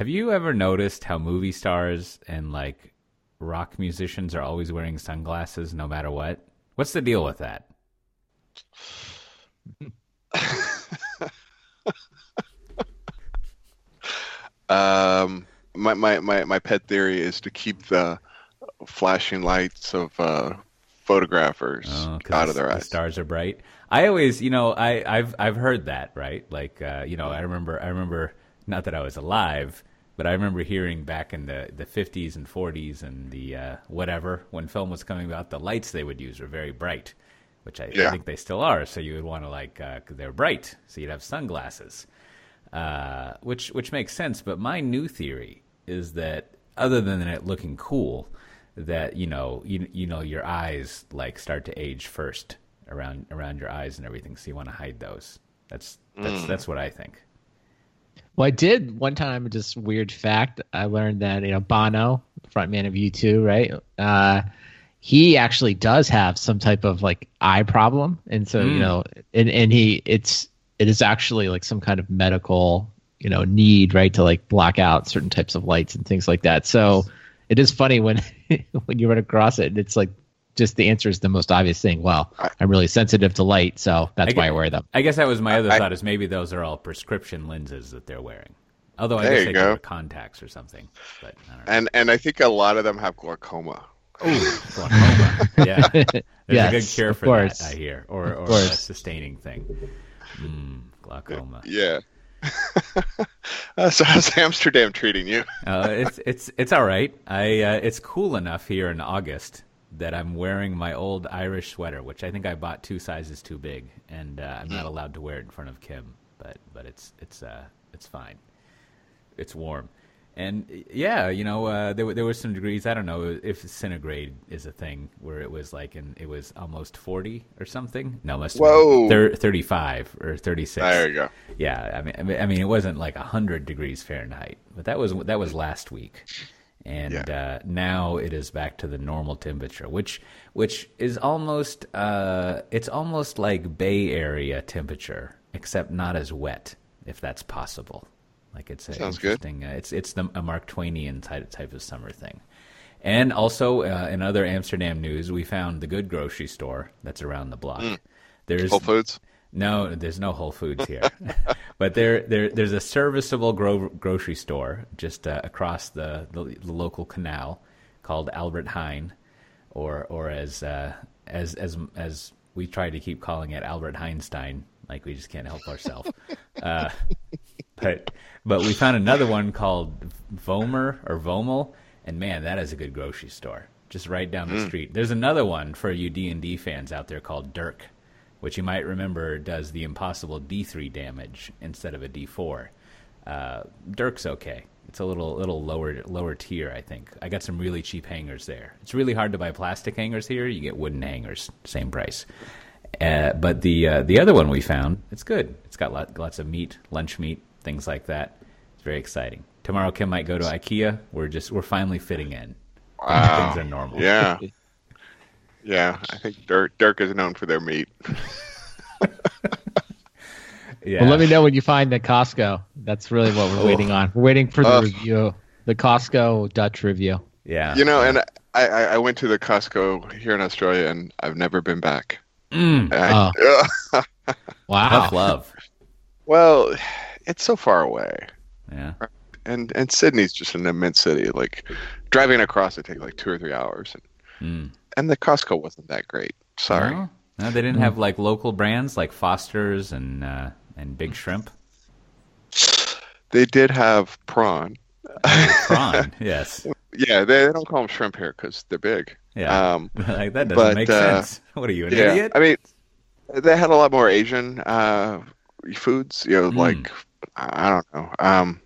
have you ever noticed how movie stars and like rock musicians are always wearing sunglasses no matter what? What's the deal with that? um, my, my, my, my pet theory is to keep the flashing lights of uh, photographers Oh, out of the- their the eyes. stars are bright. I always, you know, I, I've I've heard that, right? Like, uh, you know, I remember, I remember, not that I was alive, but I remember hearing back in the the fifties and forties and the uh, whatever when film was coming out, the lights they would use were very bright, which I, Yeah. think they still are. So you would want to like, uh, they're bright, so you'd have sunglasses, uh, which which makes sense. But my new theory is that other than it looking cool, that you know you you know your eyes like start to age first around around your eyes and everything, so you want to hide those. That's that's that's what I think. Well, I did one time. Just weird fact. I learned that you know Bono, frontman of U2, right? Uh, he actually does have some type of like eye problem, and so you Mm. know, and and he it's it is actually like some kind of medical you know need right to like block out certain types of lights and things like that. So it is funny when when you run across it, and it's like just the answer is the most obvious thing. Well, I'm really sensitive to light, so that's I why I wear them. I guess that was my other I- thought is maybe those are all prescription lenses that they're wearing. Although I There guess you they go. contacts or something. But I don't know. And and I think a lot of them have glaucoma. Glaucoma. Yeah. There's a good cure for course. that, I hear. Or or a sustaining thing. Mm, glaucoma. Yeah. uh, so how's Amsterdam treating you? Uh, it's it's it's all right. I uh, it's cool enough here in August that I'm wearing my old Irish sweater, which I think I bought two sizes too big, and uh, I'm not allowed to wear it in front of Kim. But but it's it's uh it's fine. It's warm, and yeah, you know uh, there were- there were some degrees. I don't know if centigrade is a thing where it was like and it was almost forty or something. No, must Whoa. thir- thirty five or thirty six. There you go. Yeah, I mean, I mean, I mean, it wasn't like hundred degrees Fahrenheit, but that was that was last week, and uh, now it is back to the normal temperature, which which is almost uh, it's almost like Bay Area temperature, except not as wet, if that's possible. Like it's a Sounds good. interesting. Uh, it's it's the a Mark Twainian type type of summer thing. And also, uh, in other Amsterdam news, we found the good grocery store that's around the block. There's Mm. Whole Foods. No, there's no Whole Foods here, but there, there, there's a serviceable gro- grocery store just uh, across the, the the local canal called Albert Heijn, or or as uh, as as as we try to keep calling it Albert Heinstein, like we just can't help ourselves. uh, but but we found another one called Vomer or Vomel, and man, that is a good grocery store, just right down the street. There's another one for you D and D fans out there called Dirk, which you might remember does the impossible D3 damage instead of a D4. Uh, Dirk's okay. It's a little little lower lower tier, I think. I got some really cheap hangers there. It's really hard to buy plastic hangers here. You get wooden hangers, same price. Uh, but the uh, the other one we found, it's good. It's got lot, lots of meat, lunch meat, things like that. It's very exciting. Tomorrow, Kim might go to IKEA. We're just we're finally fitting in. Wow. Things are normal. Yeah. Yeah, I think Dirk, Dirk is known for their meat. Yeah. Well, let me know when you find the Costco. That's really what we're waiting on. We're waiting for the Ugh. review, the Costco Dutch review. Yeah. You know, and I, I, I went to the Costco here in Australia, and I've never been back. Mm, I- Wow. tough love. well, it's so far away, Yeah. and and Sydney's just an immense city. Like driving across it takes like two or three hours, and, Mm. And the Costco wasn't that great. Sorry. No, no, they didn't have like local brands like Foster's and uh, and Big Shrimp. They did have prawn. Prawn, yes, Yeah, they, they don't call them shrimp here because they're big. yeah. Um, like that doesn't but, make uh, sense. What are you, an yeah, idiot? I mean, they had a lot more Asian uh, foods. You know, Mm. like I I don't know, um,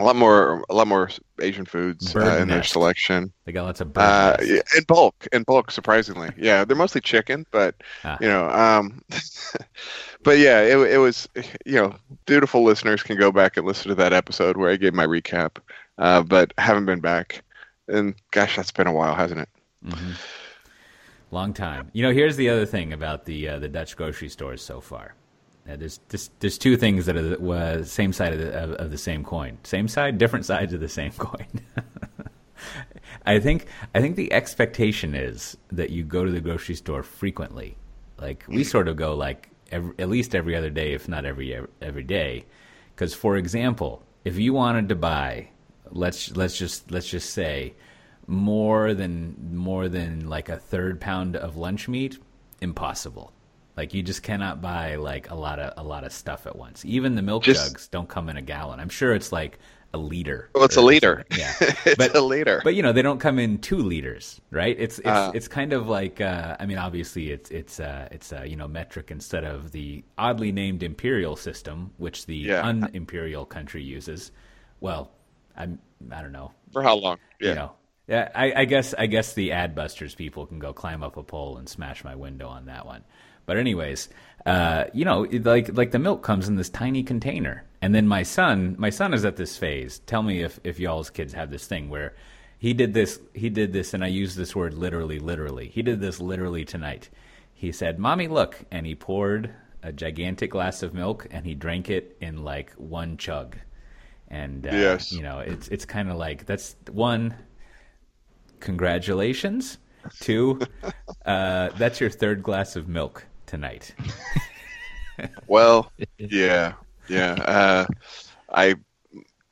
a lot more, a lot more Asian foods uh, in their selection. They got lots of Uh, yeah, in bulk, in bulk, surprisingly. Yeah, they're mostly chicken, but Ah. you know, um, but yeah, it, it was, you know, beautiful listeners can go back and listen to that episode where I gave my recap. Uh, but haven't been back, and gosh, that's been a while, hasn't it? hmm Long time. You know, here's the other thing about the uh, the Dutch grocery stores so far. There's, there's there's two things that are the uh, same side of the, of, of the same coin. Same side, different sides of the same coin. I think I think the expectation is that you go to the grocery store frequently. Like we sort of go like every, at least every other day, if not every every day. Because for example, if you wanted to buy, let's let's just let's just say more than more than like a third pound of lunch meat, impossible. Like you just cannot buy like a lot of a lot of stuff at once. Even the milk Just- jugs don't come in a gallon. I'm sure it's like a liter. Well, it's a liter. Yeah, it's but a liter. but you know they don't come in two liters, right? It's it's Uh. it's kind of like uh, I mean obviously it's it's uh, it's uh, you know metric instead of the oddly named imperial system, which the Yeah. unimperial country uses. Well, I'm I don't know For how long? Yeah. you know. Yeah, I, I guess I guess the Adbusters people can go climb up a pole and smash my window on that one. But anyways, uh, you know, like like the milk comes in this tiny container, and then my son, my son is at this phase. Tell me if if y'all's kids have this thing where he did this, he did this, and I use this word literally, literally. He did this literally tonight. He said, "Mommy, look," and he poured a gigantic glass of milk, and he drank it in like one chug. And uh, Yes. you know, it's it's kind of like that's one congratulations. Two, uh, that's your third glass of milk tonight. Well, yeah, yeah. Uh, I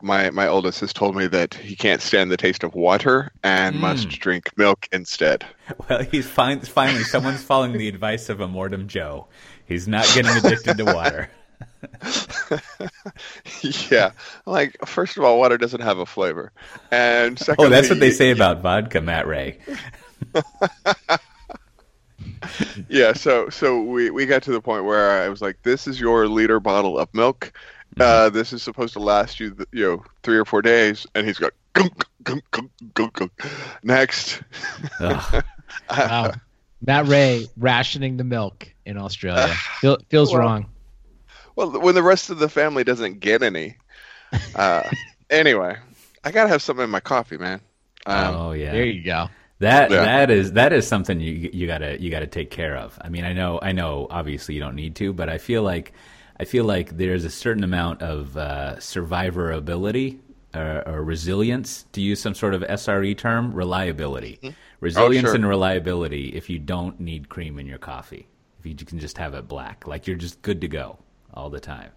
my my oldest has told me that he can't stand the taste of water and Hmm. must drink milk instead. Well, he's fin- finally someone's following the advice of a Mortem Joe. He's not getting addicted to water. yeah, like first of all, water doesn't have a flavor, and secondly, Oh, that's what they say about vodka, Matt Ray. Yeah, so so we we got to the point where I was like, "This is your liter bottle of milk. Mm-hmm. Uh, this is supposed to last you, you know, three or four days." And he's got gunk, gunk, gunk, gunk, gunk. next. Ugh. Wow. Matt Ray rationing the milk in Australia. Feel, feels Well, wrong. Well, when the rest of the family doesn't get any. Uh, anyway, I gotta have something in my coffee, man. Um, oh yeah, There you go. That Yeah. that is that is something you you gotta you gotta take care of. I mean, I know I know obviously you don't need to, but I feel like I feel like there's a certain amount of uh, survivability or, or resilience, to use some sort of SRE term, reliability, resilience sure. and reliability. If you don't need cream in your coffee, if you can just have it black, like you're just good to go all the time.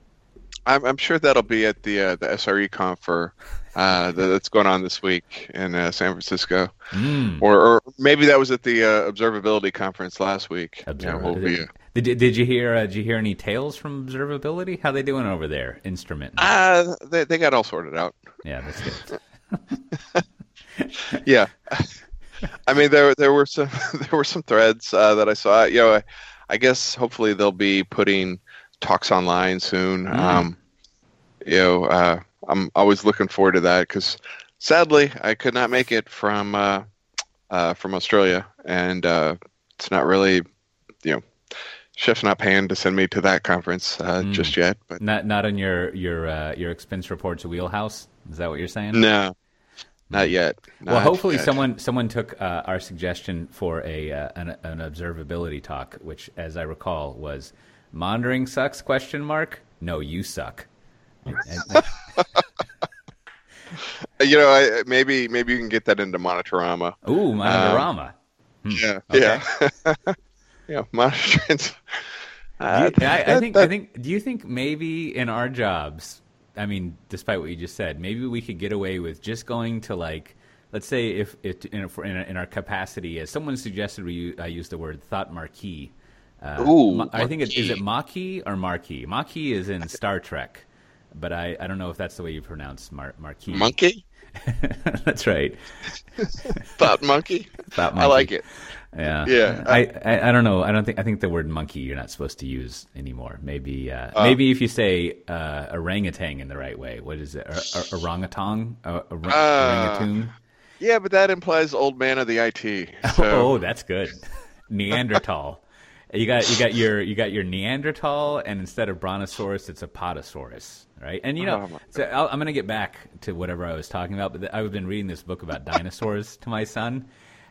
I'm, I'm sure that'll be at the uh, the SRE conf for, uh, that's going on this week in uh, San Francisco, Mm. or, or maybe that was at the uh, observability conference last week. Yeah, we'll be, uh, did, did you hear? Uh, did you hear any tales from observability? How they doing over there? Instrument. uh, they they got all sorted out. yeah, that's good. Yeah, I mean there there were some there were some threads uh, that I saw. You know, I, I guess hopefully they'll be putting talks online soon. Mm. Um, you know, uh, I'm always looking forward to that because sadly I could not make it from uh, uh, from Australia, and uh, it's not really, you know, chef's not paying to send me to that conference uh, Mm. just yet. But Not not on your your uh, your expense reports wheelhouse. Is that what you're saying? no, not yet. Well, hopefully yet. someone someone took uh, our suggestion for a uh, an, an observability talk, which, as I recall, was monitoring sucks? Question mark. No, you suck. You know, I, maybe maybe you can get that into Monitorama. Ooh, Monitorama. Yeah, okay. yeah, yeah. Monitoring. Uh, you- I, I think. that- I think. Do you think maybe in our jobs? I mean, despite what you just said, maybe we could get away with just going to like, let's say, if it in, in, in our capacity, as someone suggested, we I use the word thought marquee. Uh, Ooh, I think it is it marquee. Maquis or Marquis. Maquis is in Star Trek, but I, I don't know if that's the way you pronounce Mar- Marquis. monkey, that's right. thought monkey. Thought monkey. I like it. Yeah, Yeah. I, I I don't know. I don't think I think the word monkey you're not supposed to use anymore. Maybe uh, Uh. maybe if you say uh, orangutan in the right way. What is it? Or, or, orangutan? Orang- Uh, orangutan? Yeah, but that implies old man of the IT. Oh, So that's good. Neanderthal. You got you got your you got your Neanderthal, and instead of brontosaurus, it's apatosaurus, right? And you know, Oh, so I'll, I'm going to get back to whatever I was talking about. But I've been reading this book about dinosaurs to my son,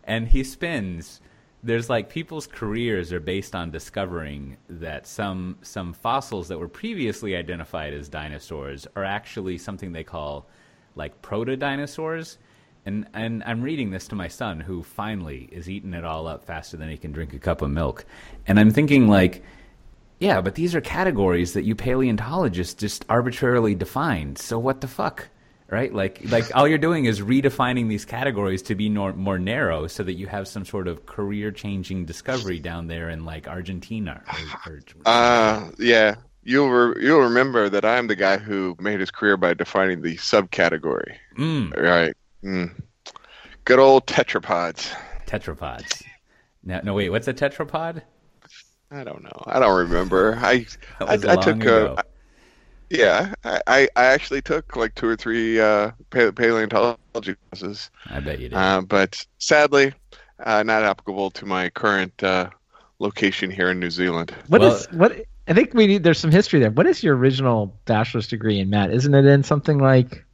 and he spends there's like people's careers are based on discovering that some some fossils that were previously identified as dinosaurs are actually something they call like proto dinosaurs. And and I'm reading this to my son who finally is eating it all up faster than he can drink a cup of milk. And I'm thinking like yeah, but these are categories that you paleontologists just arbitrarily defined. So what the fuck? right? Like like all you're doing is redefining these categories to be more, more narrow, so that you have some sort of career changing discovery down there in like Argentina. Or, or, uh, yeah, you'll re- you'll remember that I'm the guy who made his career by defining the subcategory. Mm. Right. Mm. Good old tetrapods. Tetrapods. No, no, wait. What's a tetrapod? I don't know. I don't remember. I I, I, took a, yeah, I, I actually took like two or three uh, paleontology classes. I bet you did. Uh, but sadly, uh, not applicable to my current uh, location here in New Zealand. What well, is, what? I think we need. There's some history there. What is your original bachelor's degree in Matt? Isn't it in something like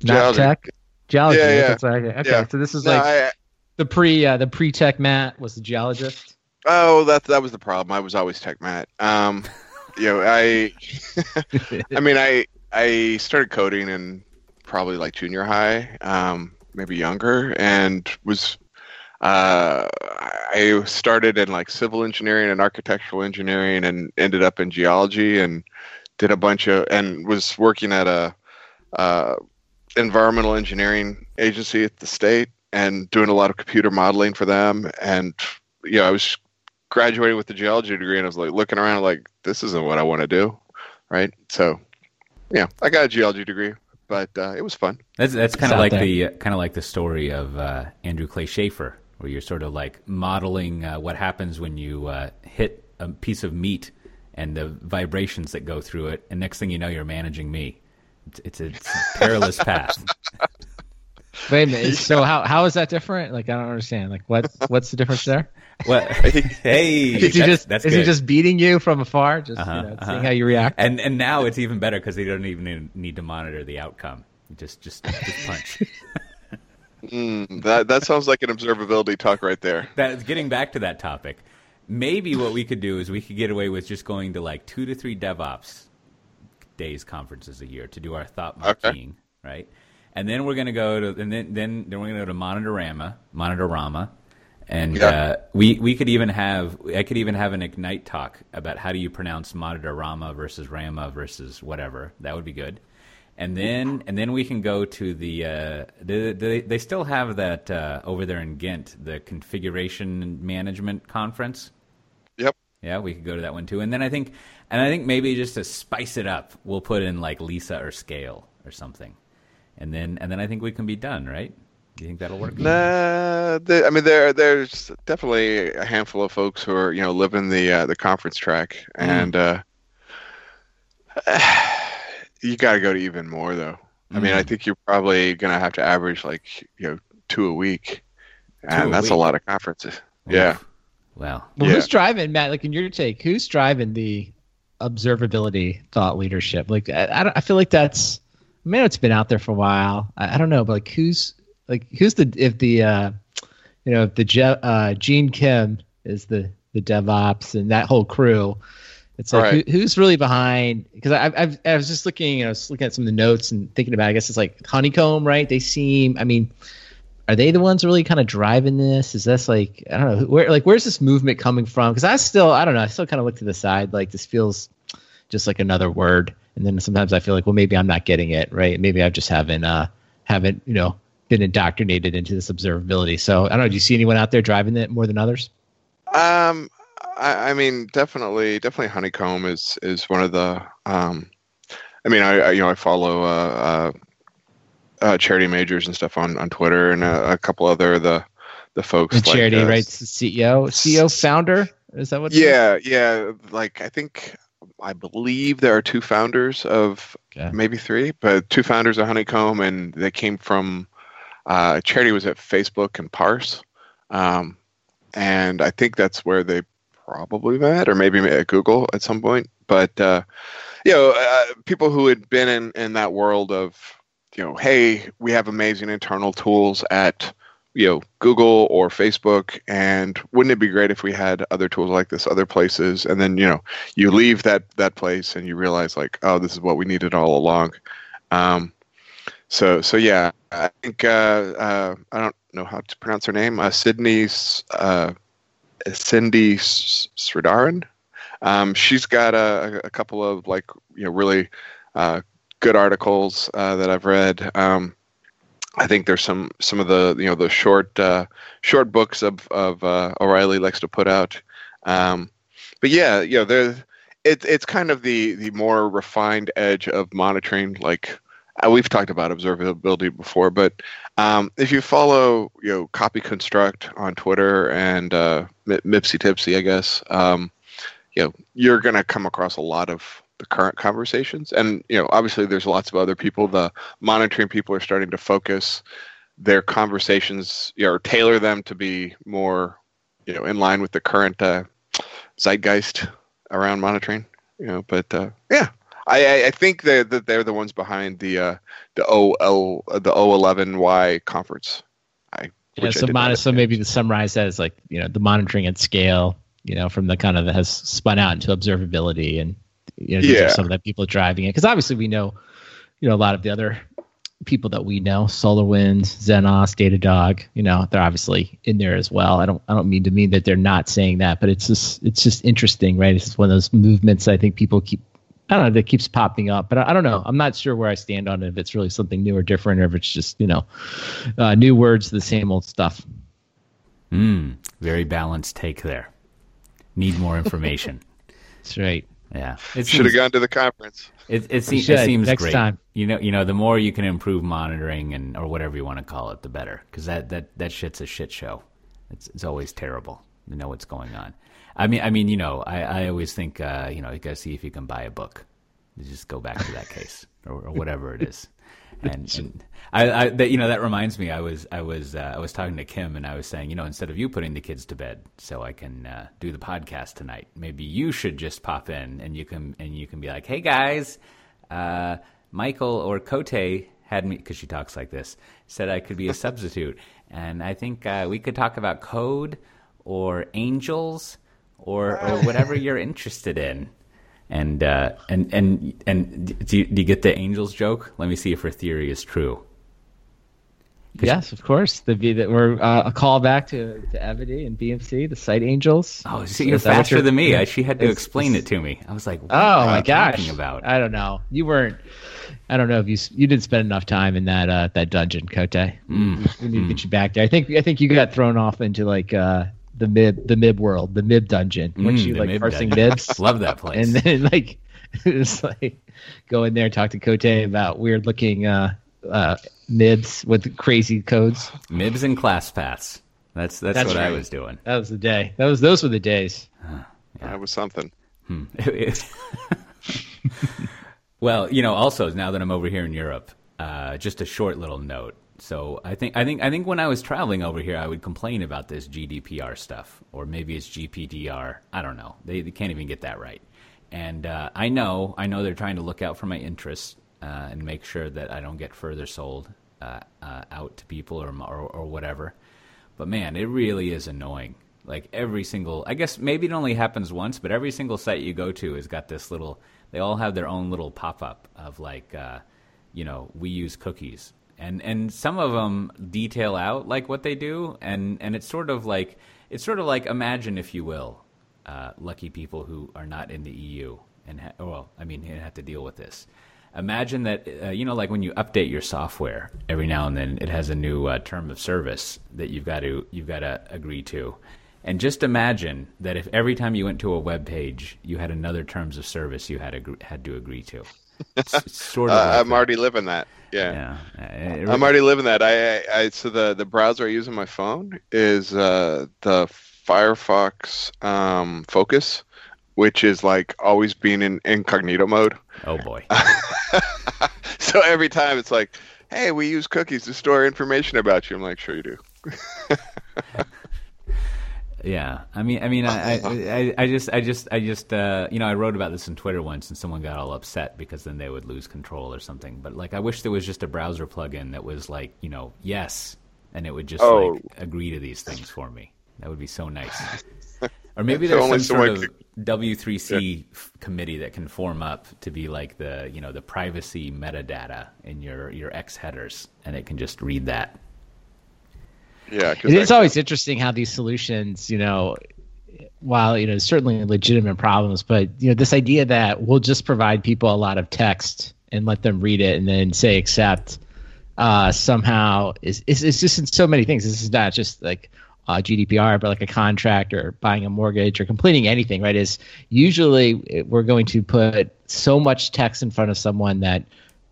geology? Tech? Geology. Yeah, yeah. okay. okay. Yeah. So this is no, like I, the pre uh, the pre tech Matt was the geologist. Oh, that that was the problem. I was always tech Matt. Um, you know, I, I mean, I I started coding in probably like junior high, um, maybe younger, and was uh, I started in like civil engineering and architectural engineering, and ended up in geology, and did a bunch of and was working at a uh, environmental engineering agency at the state, and doing a lot of computer modeling for them, and you know, I was graduating with the geology degree and I was like looking around like this isn't what I want to do, right? So, yeah, I got a geology degree, but uh, it was fun. That's that's kind of like there. the uh, kind of like the story of uh, Andrew Clay Shafer, where you're sort of like modeling uh, what happens when you uh, hit a piece of meat and the vibrations that go through it, and next thing you know, you're managing me. It's it's a, it's a perilous path. Wait a minute. So how how is that different? Like I don't understand. Like what what's the difference there? Well, hey, is he just that's is he just beating you from afar, just uh-huh, you know, uh-huh. seeing how you react? And and now it's even better because he doesn't even need to monitor the outcome. Just just just punch. mm, that that sounds like an observability talk right there. That's getting back to that topic. Maybe what we could do is we could get away with just going to like two to three DevOps days conferences a year to do our thought marking, okay. right? And then we're gonna go to and then then then we're gonna go to Monitorama, Monitorama, and yeah. uh, we we could even have I could even have an ignite talk about how do you pronounce monitor Rama versus Rama versus whatever. That would be good. And then and then we can go to the uh, they, they, they still have that uh, over there in Ghent the configuration management conference. Yep. Yeah, we could go to that one too. And then I think and I think maybe just to spice it up, we'll put in like Lisa or Scale or something. And then and then I think we can be done, right? Do you think that'll work? Nah, I mean, there there's definitely a handful of folks who are you know living the uh, the conference track, mm. and uh, you got to go to even more though. Mm. I mean, I mm. think you're probably gonna have to average like you know two a week, and a that's week. a lot of conferences. Oof. Yeah. Wow. Well, yeah. who's driving, Matt? Like in your take, who's driving the observability thought leadership? Like I, I, I feel like that's. I mean, it's been out there for a while. I, I don't know, but like who's like who's the if the uh, you know if the Je- uh, Gene Kim is the the DevOps and that whole crew. It's like right. who, who's really behind? Because I, I've, I was just looking, you know, looking at some of the notes and thinking about. It. I guess it's like Honeycomb, right? They seem. I mean, are they the ones really kind of driving this? Is this like I don't know where like where's this movement coming from? Because I still I don't know. I still kind of look to the side. Like this feels just like another word. And then sometimes I feel like well maybe I'm not getting it right. Maybe I just haven't uh haven't you know been indoctrinated into this observability. So I don't know. Do you see anyone out there driving it more than others? Um, I, I mean, definitely, definitely, Honeycomb is is one of the. Um, I mean, I, I you know I follow uh, uh, uh, charity majors and stuff on on Twitter and a, a couple other the the folks. The charity, like, uh, right? CEO, CEO, founder. Is that what? Yeah, yeah. Like I think I believe there are two founders of okay. maybe three, but two founders of Honeycomb, and they came from uh, charity was at Facebook and Parse, um, and I think that's where they probably met, or maybe at Google at some point. But uh, you know, uh, people who had been in in that world of you know, hey, we have amazing internal tools at you know Google or Facebook, and wouldn't it be great if we had other tools like this other places? And then you know you leave that that place and you realize like, oh, this is what we needed all along. Um, so so yeah, I think uh, uh, I don't know how to pronounce her name. Uh, Sydney's uh, Cindy Sridharan. Um, she's got a, a, couple of like you know really good articles that I've read. Um, I think there's some some of the you know the short uh, short books of of uh, O'Reilly likes to put out. Um, but yeah, you know, there it's it's kind of the the more refined edge of monitoring. Like uh, we've talked about observability before, but um, if you follow you know Copy Construct on Twitter and uh, Mipsy Tipsy, I guess, um, you know, you're gonna come across a lot of the current conversations. And you know, obviously, there's lots of other people. The monitoring people are starting to focus their conversations, you know, or tailor them to be more, you know, in line with the current uh, zeitgeist around monitoring. You know, but uh, yeah, I, I think that they're, they're the ones behind the uh, the O the O eleven Y conference. I yeah, so, mon- so maybe to summarize that is like you know the monitoring at scale, you know, from the kind of that has spun out into observability and you know, yeah. some of the people driving it because obviously we know, you know, a lot of the other people that we know, SolarWinds, Zenoss, Datadog, you know, they're obviously in there as well. I don't I don't mean to mean that they're not saying that, but it's just it's just interesting, right? It's just one of those movements I think people keep I don't know that keeps popping up, but I, I, don't know. I'm not sure where I stand on it. If it's really something new or different, or if it's just you know, uh, new words, the same old stuff. Hmm. very balanced take there. Need more information. That's right. Yeah, it should have gone to the conference. It, it, it seems Next great. Time. You know, you know, the more you can improve monitoring and or whatever you want to call it, the better. Because that, that that shit's a shit show. It's it's always terrible to know what's going on. I mean, I mean, you know, I, I always think, uh, you know, you got to see if you can buy a book. You just go back to that case or, or whatever it is and, and I, I that, you know that reminds me. I was I was uh, I was talking to Kim and I was saying, you know, instead of you putting the kids to bed so I can uh, do the podcast tonight, maybe you should just pop in and you can and you can be like, hey guys, uh, Michael or Cote had me because she talks like this said I could be a substitute, and I think uh, we could talk about code or angels or or whatever you're interested in. And uh, and and and do you, do you get the angels joke? Let me see if her theory is true. Yes, of course. The that we're uh, a callback to to Evity and BMC, the site angels. Oh, see, you're faster you're, than me. I, she had to explain it to me. I was like, "Oh my gosh!" About I don't know. You weren't. I don't know if you you didn't spend enough time in that uh, that dungeon, Cote. Mm. We, we need to get you back there. I think I think you got thrown off into like uh, the mib the mib world, the mib dungeon. Weren't mm, you like parsing mibs? Love that place. And then like it's like go in there talk to Cote about weird looking uh, uh, mibs with crazy codes. Mibs and class paths. That's that's, that's what right. I was doing. That was the day. That was those were the days. yeah. That was something. Hmm. well, you know, also now that I'm over here in Europe, uh, just a short little note. So I think I think I think when I was traveling over here, I would complain about this GDPR stuff, or maybe it's GPDR. I don't know. They, they can't even get that right. And uh, I know I know they're trying to look out for my interests uh, and make sure that I don't get further sold uh, uh out to people or, or or whatever. But man, it really is annoying. Like every single, I guess maybe it only happens once, but every single site you go to has got this little. They all have their own little pop up of like, uh, you know, we use cookies and and some of them detail out like what they do, and and it's sort of like it's sort of like imagine if you will, uh, lucky people who are not in the EU and ha- well, I mean, have to deal with this. Imagine that uh, you know, like when you update your software every now and then, it has a new uh, term of service that you've got to you've got to agree to. And just imagine that if every time you went to a web page, you had another terms of service you had agree- had to agree to. Sort of. Uh, like I'm already living that. Yeah, yeah. Really... I'm already living that. I, I, I, so the the browser I use on my phone is uh, the Firefox um, Focus, which is like always being in incognito mode. Oh boy. so every time it's like, hey, we use cookies to store information about you. I'm like, sure you do. Yeah, I mean, I mean, I, I, I just, I just, I just, uh, you know, I wrote about this on Twitter once, and someone got all upset because then they would lose control or something. But like, I wish there was just a browser plugin that was like, you know, yes, and it would just Oh. like agree to these things for me. That would be so nice. Or maybe there's some sort of W3C f- committee that can form up to be like the you know the privacy metadata in your your X headers, and it can just read that. Yeah, 'cause It is always interesting how these solutions, you know, while you know certainly legitimate problems, but you know this idea that we'll just provide people a lot of text and let them read it and then say accept uh, somehow is is it's just in so many things. This is not just like uh, GDPR, but like a contract or buying a mortgage or completing anything, right? Is usually we're going to put so much text in front of someone that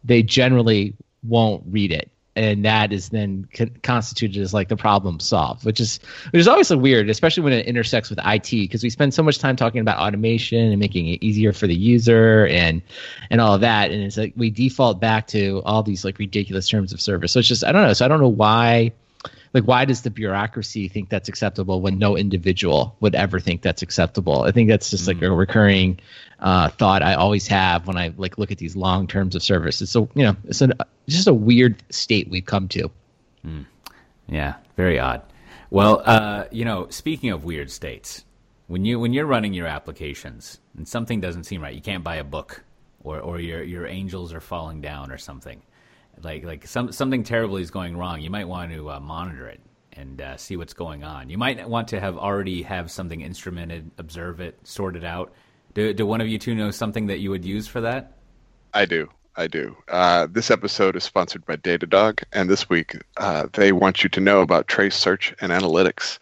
they generally won't read it and that is then co- constituted as like the problem solved which is which is always weird especially when it intersects with IT because we spend so much time talking about automation and making it easier for the user and and all of that. And it's like we default back to all these like ridiculous terms of service. So it's just I don't know. So I don't know why like why does the bureaucracy think that's acceptable when no individual would ever think that's acceptable? I think that's just like a recurring uh, thought i always have when i like look at these long terms of service. It's so you know it's an, just a weird state we've come to. Yeah, very odd. Well, uh, you know, speaking of weird states, when you when you're running your applications and something doesn't seem right, you can't buy a book, or or your your angels are falling down or something, like like some something terrible is going wrong. You might want to uh, monitor it and uh, see what's going on. You might want to have already have something instrumented, observe it, sort it out. Do do one of you two know something that you would use for that? I do. I do. Uh, this episode is sponsored by Datadog, and this week uh, they want you to know about trace search and analytics.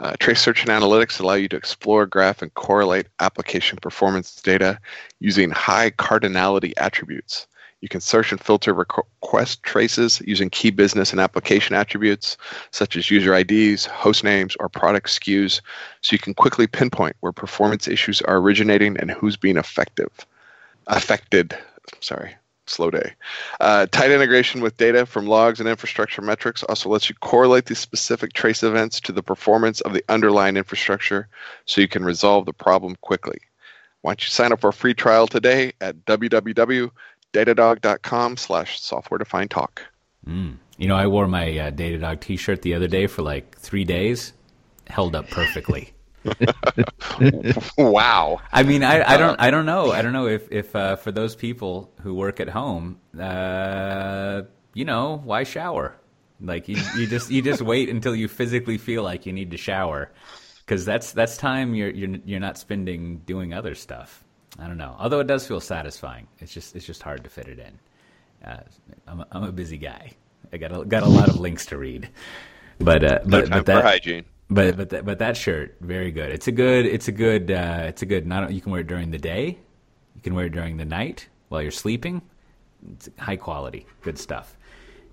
Uh, trace search and analytics allow you to explore, graph, and correlate application performance data using high cardinality attributes. You can search and filter request traces using key business and application attributes such as user IDs, host names, or product SKUs, so you can quickly pinpoint where performance issues are originating and who's being effective. Affected. Sorry, slow day. Uh, tight integration with data from logs and infrastructure metrics also lets you correlate these specific trace events to the performance of the underlying infrastructure so you can resolve the problem quickly. Why don't you sign up for a free trial today at www.datadog.com slash software defined talk. You know, I wore my uh, Datadog T-shirt the other day for like three days, held up perfectly. wow. I mean, I, I don't I don't know I don't know if if uh, for those people who work at home, uh, you know, why shower? Like you, you just you just wait until you physically feel like you need to shower, because that's that's time you're you're you're not spending doing other stuff. I don't know. Although it does feel satisfying, it's just it's just hard to fit it in. Uh, I'm a, I'm a busy guy. I got a, got a lot of links to read, but uh, No but, but that, hygiene. but but that, but that shirt, very good. It's a good. It's a good. Uh, it's a good. Not you can wear it during the day. You can wear it during the night while you're sleeping. It's high quality, good stuff,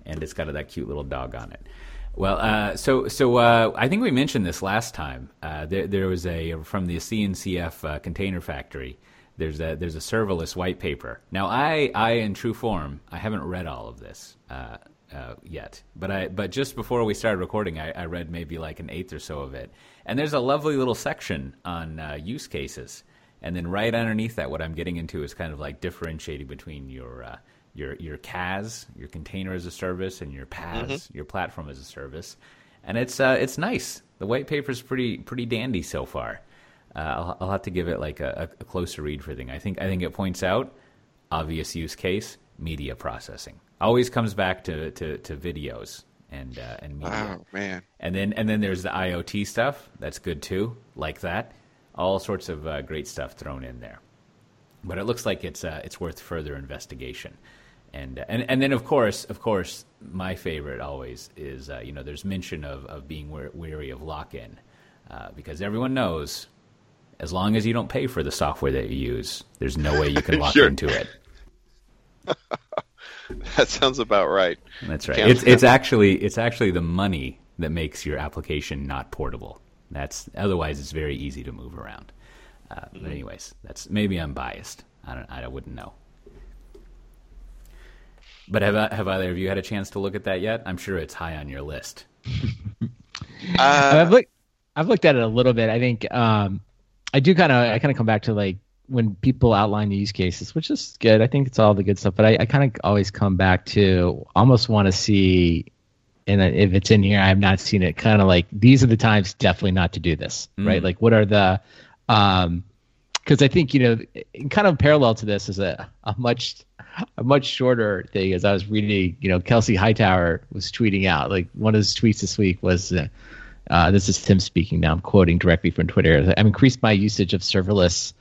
and it's got that cute little dog on it. Well, uh, so so uh, I think we mentioned this last time. Uh, there, there was a from the CNCF uh, Container Factory. There's a there's a serverless white paper. Now, I I in true form, I haven't read all of this uh, uh, yet, but I but just before we started recording, I, I read maybe like an eighth or so of it, and there's a lovely little section on uh, use cases, and then right underneath that, what I'm getting into is kind of like differentiating between your uh, your your CAS, your container as a service, and your PaaS, your platform as a service, and it's uh, it's nice. The white paper's pretty pretty dandy so far. Uh, I'll, I'll have to give it like a, a closer read for thing. I think I think it points out obvious use case media processing. Always comes back to to, to videos and uh, and media. Oh, man. And then and then there's the IoT stuff. That's good too. Like that. All sorts of uh, great stuff thrown in there. But it looks like it's uh, it's worth further investigation. And, uh, and and then of course of course my favorite always is uh, you know there's mention of, of being we- weary of lock in uh, because everyone knows as long as you don't pay for the software that you use there's no way you can lock Sure. into it That sounds about right. That's right. Can't- It's it's actually it's actually the money that makes your application not portable. That's otherwise it's very easy to move around. Uh, But anyways, that's maybe I'm biased. I don't I wouldn't know. But have have either of you had a chance to look at that yet? I'm sure it's high on your list. Uh, I've looked I've looked at it a little bit. I think um, I do kind of I kind of come back to like when people outline the use cases, which is good. I think it's all the good stuff, but I, I kind of always come back to almost want to see and if it's in here, I have not seen it. Kind of like these are the times definitely not to do this, mm. right? Like, what are the, um, because I think you know, kind of parallel to this is a, a much a much shorter thing. As I was reading, you know, Kelsey Hightower was tweeting out like one of his tweets this week was. Uh, uh, this is Tim speaking now. I'm quoting directly from Twitter. I've increased my usage of serverless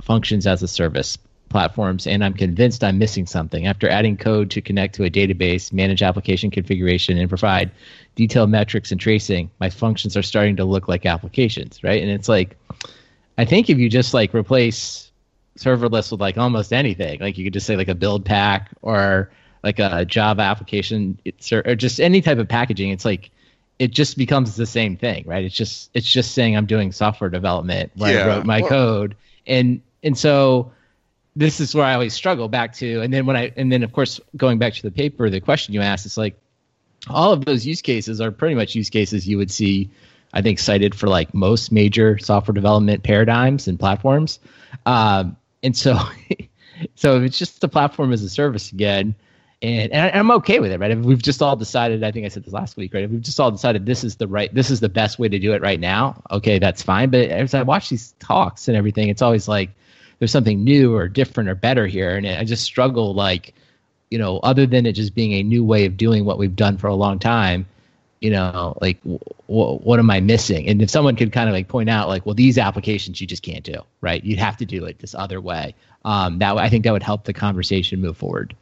functions as a service platforms, and I'm convinced I'm missing something. After adding code to connect to a database, manage application configuration, and provide detailed metrics and tracing, my functions are starting to look like applications, right? And it's like, I think if you just like replace serverless with like almost anything, like you could just say like a build pack or like a Java application, or just any type of packaging, it's like it just becomes the same thing, right? It's just it's just saying I'm doing software development where yeah. I wrote my well, code, and and so this is where I always struggle back to. And then when I and then of course going back to the paper, the question you asked is like all of those use cases are pretty much use cases you would see, I think, cited for like most major software development paradigms and platforms. Um, and so, so if it's just the platform as a service again, and, and I'm okay with it, right? If we've just all decided, I think I said this last week, right? If we've just all decided this is the right, this is the best way to do it right now, okay, that's fine. But as I watch these talks and everything, it's always like there's something new or different or better here, and I just struggle, like, you know, other than it just being a new way of doing what we've done for a long time, you know, like, w- what am I missing? And if someone could kind of like point out, like, well, these applications you just can't do, right? You'd have to do it this other way. Um, that I think that would help the conversation move forward.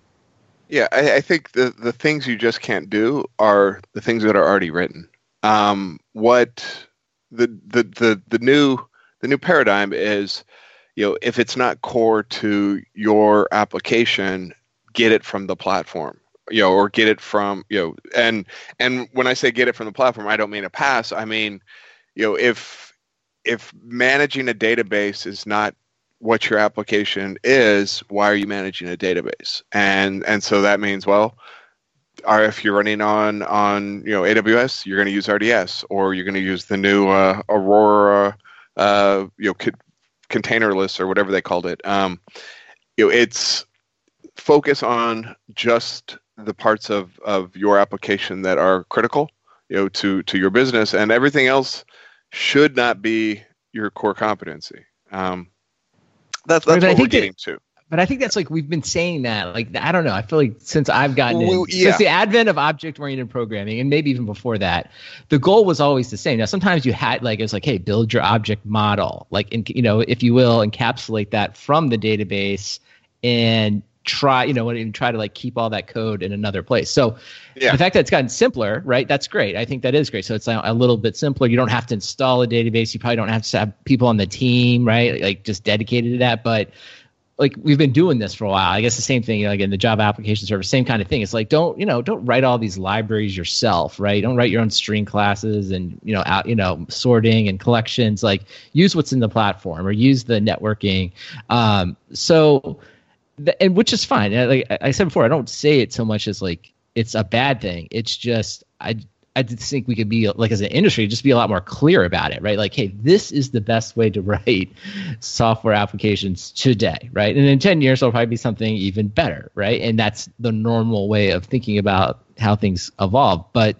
Yeah, I, I, think the the things you just can't do are the things that are already written. Um, what the the the the new the new paradigm is, you know, if it's not core to your application, get it from the platform, you know, or get it from you know, and and when I say get it from the platform, I don't mean a PaaS. I mean, you know, if if managing a database is not what your application is, why are you managing a database? And and so that means well, if you're running on on you know AWS, you're going to use RDS or you're going to use the new uh, Aurora uh, you know co- containerless or whatever they called it. Um, you know, it's focus on just the parts of of your application that are critical, you know, to to your business, and everything else should not be your core competency. Um, that's that's what we're getting to. But I think that's like we've been saying that. Like I don't know. I feel like since I've gotten well, in, yeah. since the advent of object-oriented programming, and maybe even before that, the goal was always the same. Now sometimes you had like it's like, hey, build your object model, like in, you know, if you will, encapsulate that from the database and try you know and try to like keep all that code in another place. So yeah. the fact that it's gotten simpler right that's great. I think that is great. So it's a little bit simpler. You don't have to install a database. You probably don't have to have people on the team right like just dedicated to that. But like we've been doing this for a while. I guess the same thing you know, again the java application service same kind of thing. It's like don't you know don't write all these libraries yourself right? Don't write your own string classes and you know out you know sorting and collections. Like use what's in the platform or use the networking. Um, so and which is fine. Like I said before, I don't say it so much as like it's a bad thing. It's just I I just think we could be like as an industry just be a lot more clear about it, right? Like, hey, this is the best way to write software applications today, right? And in ten years, it'll probably be something even better, right? And that's the normal way of thinking about how things evolve. But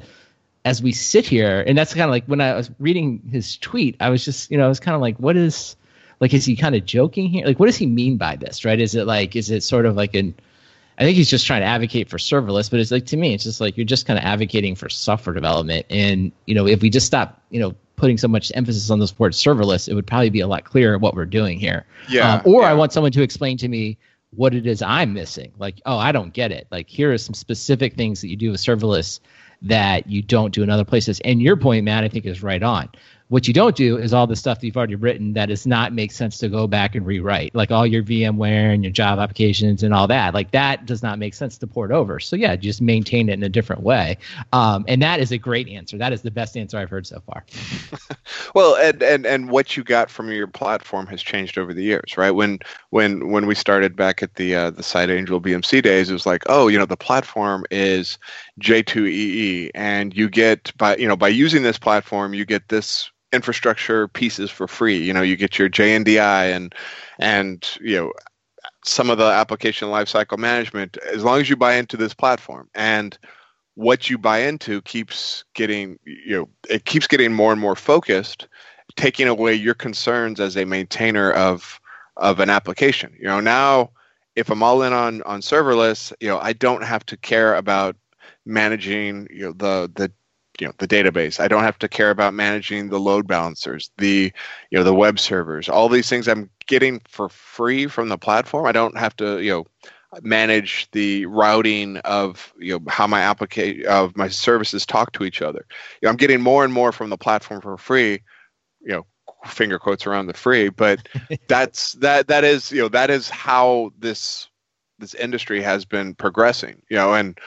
as we sit here, and that's kind of like when I was reading his tweet, I was just, you know, I was kind of like, what is like is he kind of joking here? Like what does he mean by this right? Is it like is it sort of like an i think he's just trying to advocate for serverless but it's like to me it's just like you're just kind of advocating for software development. And you know if we just stop you know putting so much emphasis on this word serverless it would probably be a lot clearer what we're doing here. Yeah um, or yeah. i want someone to explain to me what it is i'm missing. Like oh i don't get it. Like here are some specific things that you do with serverless that you don't do in other places. And your point matt i think is right on what you don't do is all the stuff that you've already written that does not make sense to go back and rewrite, like all your VMware and your Java applications and all that. Like that does not make sense to port over. So yeah, just maintain it in a different way. Um, and that is a great answer. That is the best answer I've heard so far. well, and, and and what you got from your platform has changed over the years, right? When when when we started back at the uh, the SiteAngel BMC days, it was like, oh, you know, the platform is J2EE, and you get by you know by using this platform, you get this infrastructure pieces for free. You know, you get your JNDI and and you know some of the application lifecycle management as long as you buy into this platform. And what you buy into keeps getting you know it keeps getting more and more focused taking away your concerns as a maintainer of of an application you know now if i'm all in on on serverless you know i don't have to care about managing you know the the you know the database i don't have to care about managing the load balancers the you know the web servers all these things i'm getting for free from the platform i don't have to you know manage the routing of you know how my application of my services talk to each other. You know, I'm getting more and more from the platform for free. You know, finger quotes around the free, but that's that that is you know that is how this this industry has been progressing. You know, and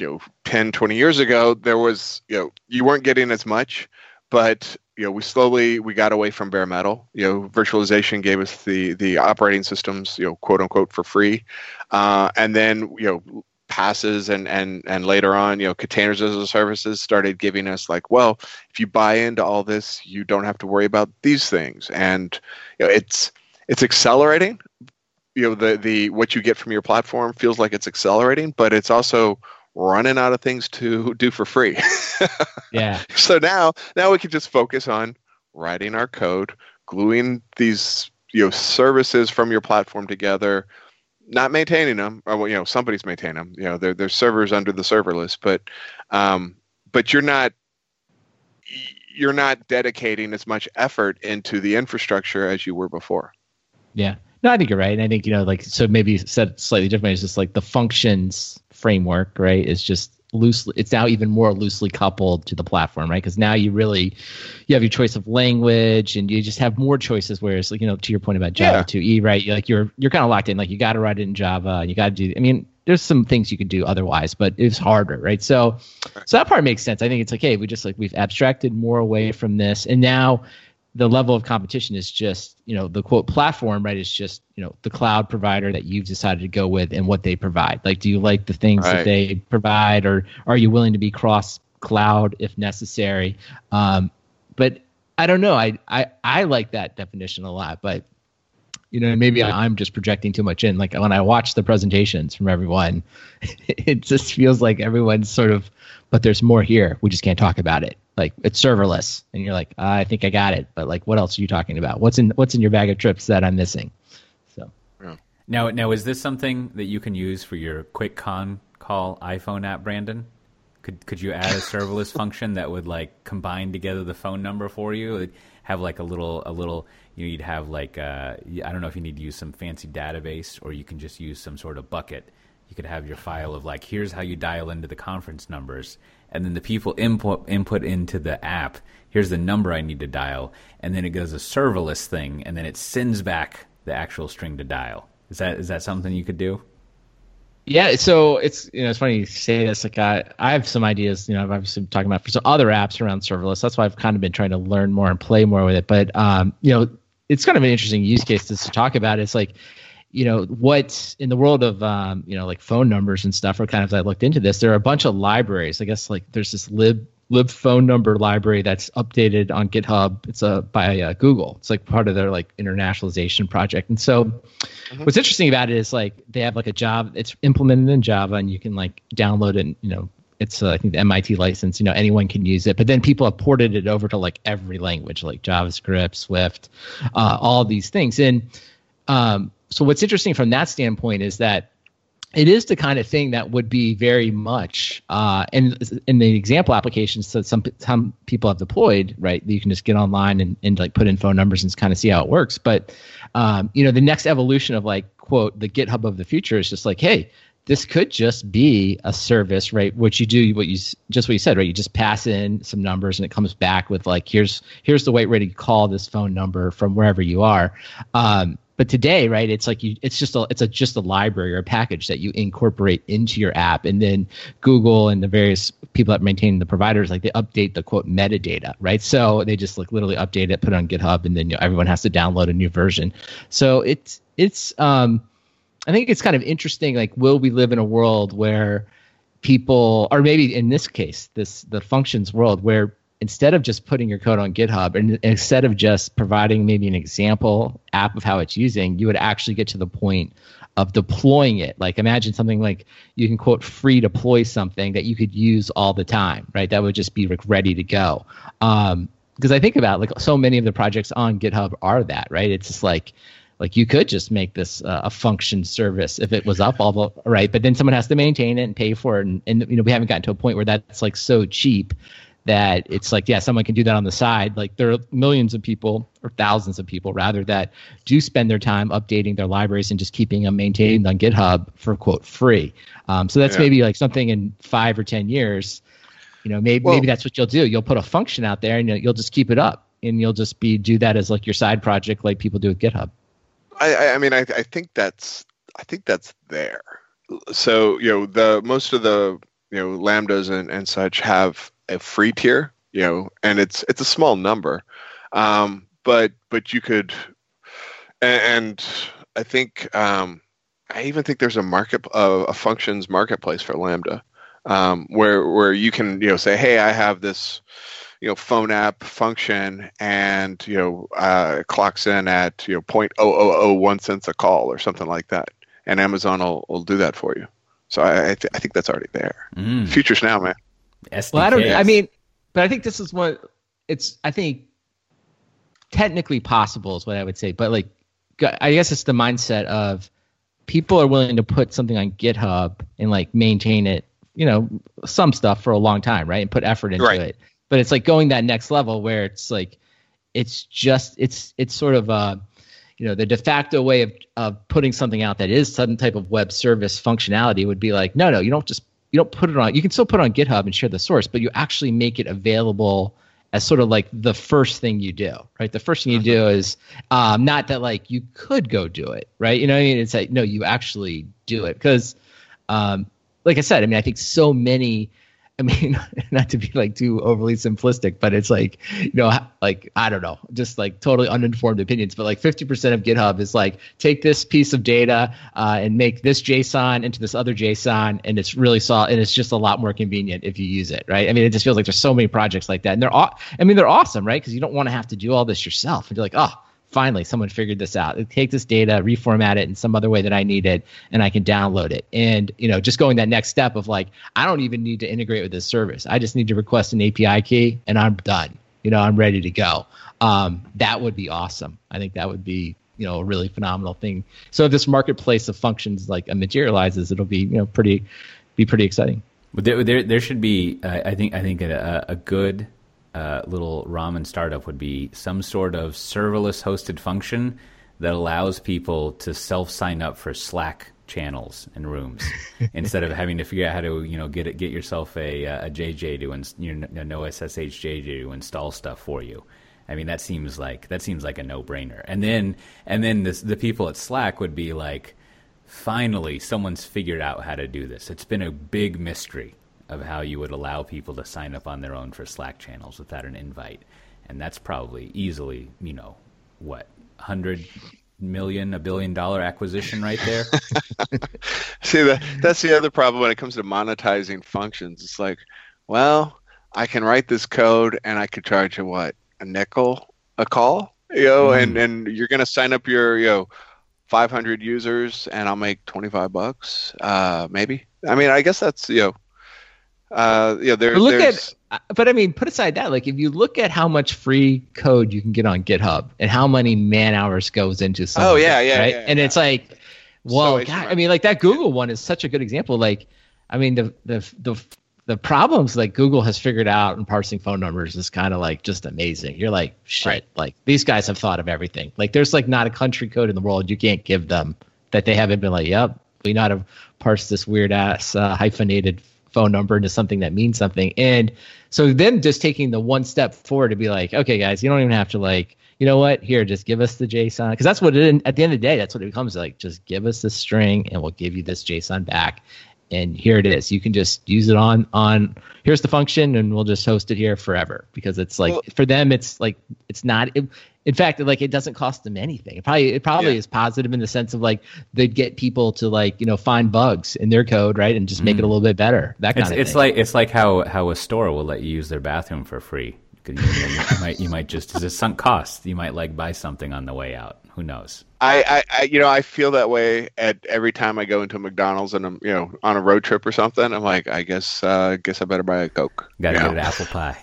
you know 10 20 years ago there was you know you weren't getting as much but you know we slowly we got away from bare metal. You know virtualization gave us the the operating systems you know quote unquote for free. Uh, and then you know PaaSes and and and later on you know containers as a services started giving us like well if you buy into all this you don't have to worry about these things. And you know it's it's accelerating. You know the the what you get from your platform feels like it's accelerating but it's also running out of things to do for free. yeah. So now now we can just focus on writing our code, gluing these you know services from your platform together, not maintaining them. Or well, you know somebody's maintaining them. You know they're they're servers under the serverless, but um, but you're not you're not dedicating as much effort into the infrastructure as you were before. Yeah. No, I think you're right. And I think, you know, like, so maybe said slightly differently, it's just like the functions framework, right, is just loosely it's now even more loosely coupled to the platform right? Because now you really you have your choice of language and you just have more choices whereas like you know to your point about java yeah. 2e right? You're like you're you're kind of locked in. Like you got to write it in java and you got to do i mean there's some things you could do otherwise but it's harder right? So so that part makes sense. I think it's like hey we just like we've abstracted more away from this. And now the level of competition is just you know the quote platform right is just you know the cloud provider that you've decided to go with and what they provide. Like do you like the things right. that they provide or are you willing to be cross cloud if necessary? Um, but i don't know. I, I i like that definition a lot but you know maybe i'm just projecting too much in. Like when i watch the presentations from everyone it just feels like everyone's sort of but there's more here. We just can't talk about it like it's serverless. And you're like i think i got it. But like what else are you talking about? What's in what's in your bag of trips that i'm missing? So. Yeah. now now is this something that you can use for your quick con call iphone app brandon? Could could you add a serverless function that would like combine together the phone number for you? It'd have like a little a little you know, you'd have like uh, i don't know if you need to use some fancy database or you can just use some sort of bucket. You could have your file of like here's how you dial into the conference numbers and then the people input input into the app here's the number i need to dial and then it goes a serverless thing and then it sends back the actual string to dial. Is that is that something you could do? Yeah so it's you know it's funny you say this like i i have some ideas you know i've obviously been talking about for some other apps around serverless that's why i've kind of been trying to learn more and play more with it but um you know it's kind of an interesting use case to, talk about. It's like you know what in the world of um, you know like phone numbers and stuff or kind of as i looked into this there are a bunch of libraries. I guess like there's this lib lib phone number library that's updated on github. It's a uh, by uh, google. It's like part of their like internationalization project. And so mm-hmm. what's interesting about it is like they have like a java it's implemented in java and you can like download it and you know it's uh, i think the mit license you know anyone can use it. But then people have ported it over to like every language like javascript swift uh, all these things. And um, so what's interesting from that standpoint is that it is the kind of thing that would be very much uh, and in the example applications that some some people have deployed right? That you can just get online and, and like put in phone numbers and kind of see how it works. But um, you know the next evolution of like quote the github of the future is just like hey this could just be a service right? What you do what you just what you said right? You just pass in some numbers and it comes back with like here's here's the way ready to call this phone number from wherever you are. Um, but today right it's like you it's just a it's a just a library or a package that you incorporate into your app. And then google and the various people that maintain the providers like they update the quote metadata right? So they just like literally update it put it on github and then you know, everyone has to download a new version. So it's it's um i think it's kind of interesting like will we live in a world where people or maybe in this case this the functions world where instead of just putting your code on GitHub and instead of just providing maybe an example app of how it's using, you would actually get to the point of deploying it. Like imagine something like you can quote free deploy something that you could use all the time, right? That would just be like ready to go. Um, because I think about like so many of the projects on GitHub are that, right? It's just like like you could just make this uh, a function service if it was up all the right, but then someone has to maintain it and pay for it, and, and you know we haven't gotten to a point where that's like so cheap that it's like yeah someone can do that on the side like there are millions of people or thousands of people rather that do spend their time updating their libraries and just keeping them maintained on github for quote free um, so that's yeah. maybe like something in five or ten years you know maybe well, maybe that's what you'll do you'll put a function out there and you'll, you'll just keep it up and you'll just be do that as like your side project like people do with github I, I mean, I, I think that's I think that's there. So you know, the most of the you know lambdas and, and such have a free tier, you know, and it's it's a small number, um, but but you could, and, and I think um, I even think there's a market uh, a functions marketplace for lambda, um, where where you can you know say, hey, I have this you know phone app function and you know uh, clocks in at you know point oh oh oh one cents a call or something like that, and Amazon will, will do that for you. So I I, th- I think that's already there. Mm. Futures now, man. SDKs. Well, I don't. I mean, but I think this is what it's. I think technically possible is what I would say, but like I guess it's the mindset of people are willing to put something on GitHub and like maintain it, you know, some stuff for a long time, right? And put effort into right. it but it's like going that next level where it's like it's just it's it's sort of uh you know the de facto way of of putting something out that is some type of web service functionality would be like no no you don't just you don't put it on you can still put it on github and share the source but you actually make it available as sort of like the first thing you do right? The first thing you do is um, not that like you could go do it right? You know what I mean? It's like no you actually do it. Because um, like i said i mean i think so many I mean, not to be like too overly simplistic, but it's like, you know, like, I don't know, just like totally uninformed opinions, but like 50% of GitHub is like, take this piece of data uh, and make this JSON into this other JSON. And it's really saw, and it's just a lot more convenient if you use it, right? I mean, it just feels like there's so many projects like that. And they're, all, I mean, they're awesome, right? Because you don't want to have to do all this yourself. And you're like, oh, finally someone figured this out. Take this data reformat it in some other way that i need it and i can download it. And you know just going that next step of like i don't even need to integrate with this service. I just need to request an api key and i'm done. You know i'm ready to go. Um, that would be awesome. I think that would be you know a really phenomenal thing. So if this marketplace of functions like materializes it'll be you know pretty be pretty exciting. But there, there, there should be, uh, I think, I think a, a good uh, little ramen startup would be some sort of serverless hosted function that allows people to self sign up for Slack channels and rooms instead of having to figure out how to you know get it, get yourself a a JJ to ins- you know, no SSH JJ to install stuff for you. I mean that seems like that seems like a no brainer. And then and then this, the people at Slack would be like, finally someone's figured out how to do this. It's been a big mystery of how you would allow people to sign up on their own for Slack channels without an invite. And that's probably easily, you know, what, 100 million, a billion dollar acquisition right there? See, that, that's the other problem when it comes to monetizing functions. It's like, well, I can write this code and I could charge you what, a nickel a call? You know, mm. and, and you're going to sign up your, you know, 500 users and I'll make 25 bucks, uh, maybe. I mean, I guess that's, you know, uh, yeah, there, look at, uh, but I mean, put aside that, like if you look at how much free code you can get on GitHub and how many man hours goes into something, oh yeah, yeah, right, yeah, and it's like, well, so God, I mean, like that Google one is such a good example. Like, I mean, the the the the problems like Google has figured out in parsing phone numbers is kind of like just amazing. You're like, shit, right. like these guys have thought of everything. Like, there's like not a country code in the world you can't give them that they haven't been like, yep, we know how to parse this weird ass uh, hyphenated phone number into something that means something. And so then just taking the one step forward to be like, okay, guys, you don't even have to like, you know what? Here, just give us the JSON because that's what it. At the end of the day, that's what it becomes like. Just give us the string, and we'll give you this JSON back. And here it is. You can just use it on on. Here's the function, and we'll just host it here forever because it's like well, for them, it's like it's not. It, in fact, like it doesn't cost them anything. It probably it probably yeah. is positive in the sense of like they'd get people to like you know find bugs in their code, right, and just make mm. it a mm. little bit better. That kind it's, of it's thing. like it's like how how a store will let you use their bathroom for free you, know, you, might you might just as a sunk cost, you might like buy something on the way out. Who knows? I, I, I, you know I feel that way at every time I go into McDonald's and I'm you know on a road trip or something. I'm like, I guess uh, guess I better buy a Coke. Got to You get know? an apple pie.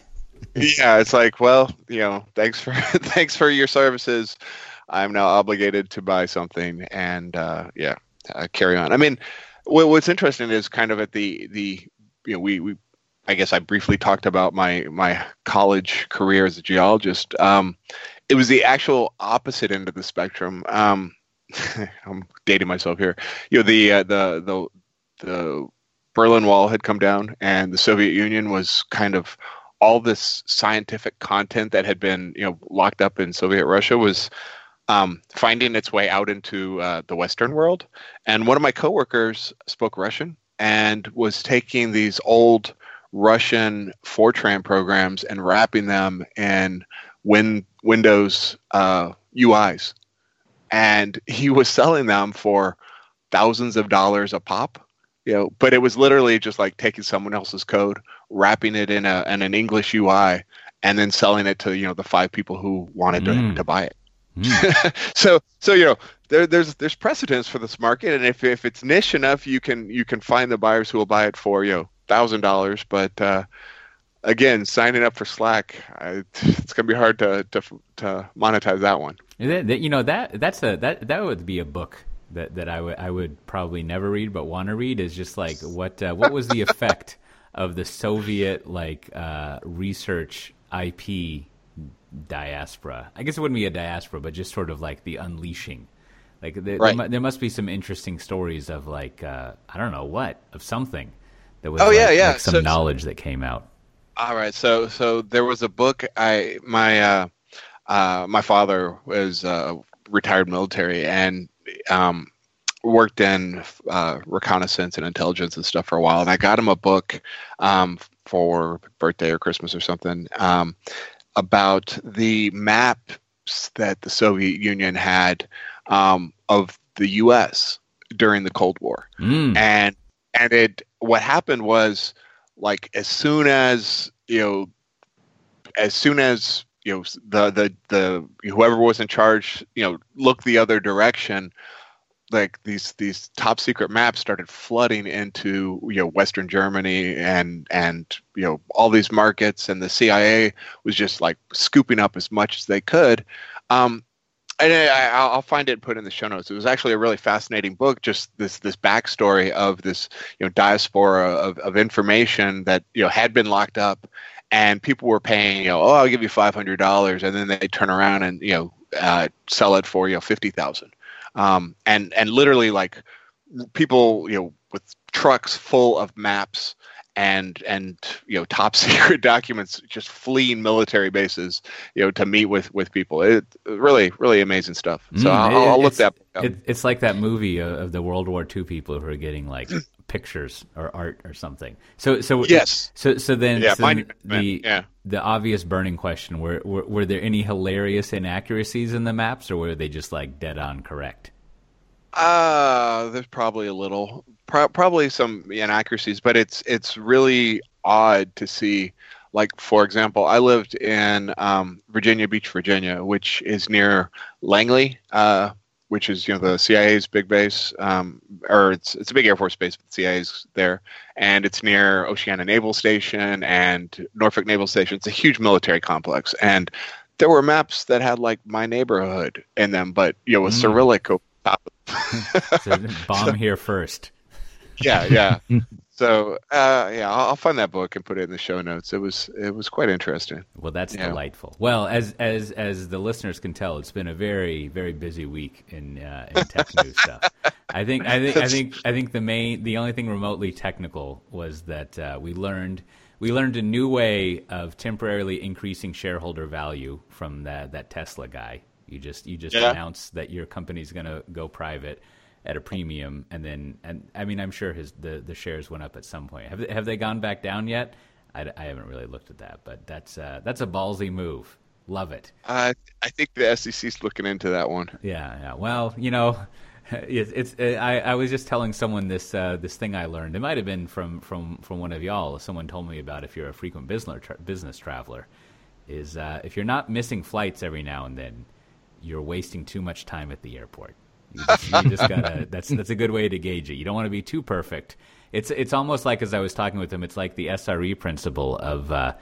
Yeah, it's like, well, you know, thanks for thanks for your services. I'm now obligated to buy something, and uh, yeah, uh, carry on. I mean, what, what's interesting is kind of at the the you know we we I guess I briefly talked about my my college career as a geologist. Um, it was the actual opposite end of the spectrum. Um, I'm dating myself here. You know, the uh, the the the Berlin Wall had come down, and the Soviet Union was kind of all this scientific content that had been you know locked up in Soviet Russia was um, finding its way out into uh, the Western world. And one of my coworkers spoke Russian and was taking these old Russian Fortran programs and wrapping them in win- Windows uh, UIs, and he was selling them for thousands of dollars a pop. You know, but it was literally just like taking someone else's code, wrapping it in a in an English UI, and then selling it to you know the five people who wanted to, Mm. to buy it. Mm. so so you know there, there's there's precedence for this market, and if if it's niche enough, you can you can find the buyers who will buy it for you know thousand dollars. But uh, again, signing up for Slack, I, it's gonna be hard to to to monetize that one. You know that that's a that that would be a book that, that I would I would probably never read but want to read is just like what uh, what was the effect of the Soviet like uh, research IP diaspora? I guess it wouldn't be a diaspora, but just sort of like the unleashing. Like there, there, Right. mu- there must be some interesting stories of like uh, I don't know what of something that was Oh, like, yeah, yeah. like some So- knowledge that came out. All right, so so there was a book. I my uh, uh, my father was uh, retired military and um, worked in uh, reconnaissance and intelligence and stuff for a while. And I got him a book um, for birthday or Christmas or something um, about the maps that the Soviet Union had um, of the U.S. during the Cold War Mm. and and it what happened was like as soon as you know as soon as you know the the the whoever was in charge you know looked the other direction like these these top secret maps started flooding into you know western germany and and you know all these markets and the cia was just like scooping up as much as they could um and I, I'll I'll find it and put in the show notes. It was actually a really fascinating book. Just this this backstory of this you know diaspora of, of information that you know had been locked up, and people were paying you know oh I'll give you five hundred dollars, and then they turn around and you know uh, sell it for you know fifty thousand, um, and and literally like people you know with trucks full of maps and and you know top secret documents just fleeing military bases you know to meet with with people. It really really amazing stuff. So Mm, I'll, I'll look it's- that up. It, it's like that movie of, of the World War II people who are getting like pictures or art or something. So so Yes. So so then, Yeah, so then the yeah. the obvious burning question were, were were there any hilarious inaccuracies in the maps or were they just like dead on correct? Uh, there's probably a little, pro- probably some inaccuracies, but it's it's really odd to see. Like for example, I lived in um, Virginia Beach, Virginia, which is near Langley, uh, which is you know the CIA's big base, um, or it's it's a big Air Force base, but the CIA's there, and it's near Oceana Naval Station and Norfolk Naval Station. It's a huge military complex, and there were maps that had like my neighborhood in them, but you know with Mm. Cyrillic over top of So bomb here first. yeah, yeah. so uh, yeah, I'll, I'll find that book and put it in the show notes. It was it was quite interesting. Well, that's Yeah. delightful. Well, as as as the listeners can tell, it's been a very very busy week in uh, in tech news stuff. I think I think I think I think the main the only thing remotely technical was that uh, we learned we learned a new way of temporarily increasing shareholder value from that that Tesla guy. You just you just Yeah. announced that your company's going to go private at a premium, and then and I mean I'm sure his the, the shares went up at some point. Have they, have they gone back down yet? I, I haven't really looked at that, but that's uh, that's a ballsy move. Love it. Uh, I think the SEC's looking into that one. Yeah, yeah. Well, you know, it's, it's I, I was just telling someone this uh, this thing I learned. It might have been from from from one of y'all. Someone told me about if you're a frequent business tra- business traveler, is uh, if you're not missing flights every now and then, you're wasting too much time at the airport. You just, you just gotta. That's that's a good way to gauge it. You don't want to be too perfect. It's it's almost like as I was talking with him, it's like the SRE principle of uh,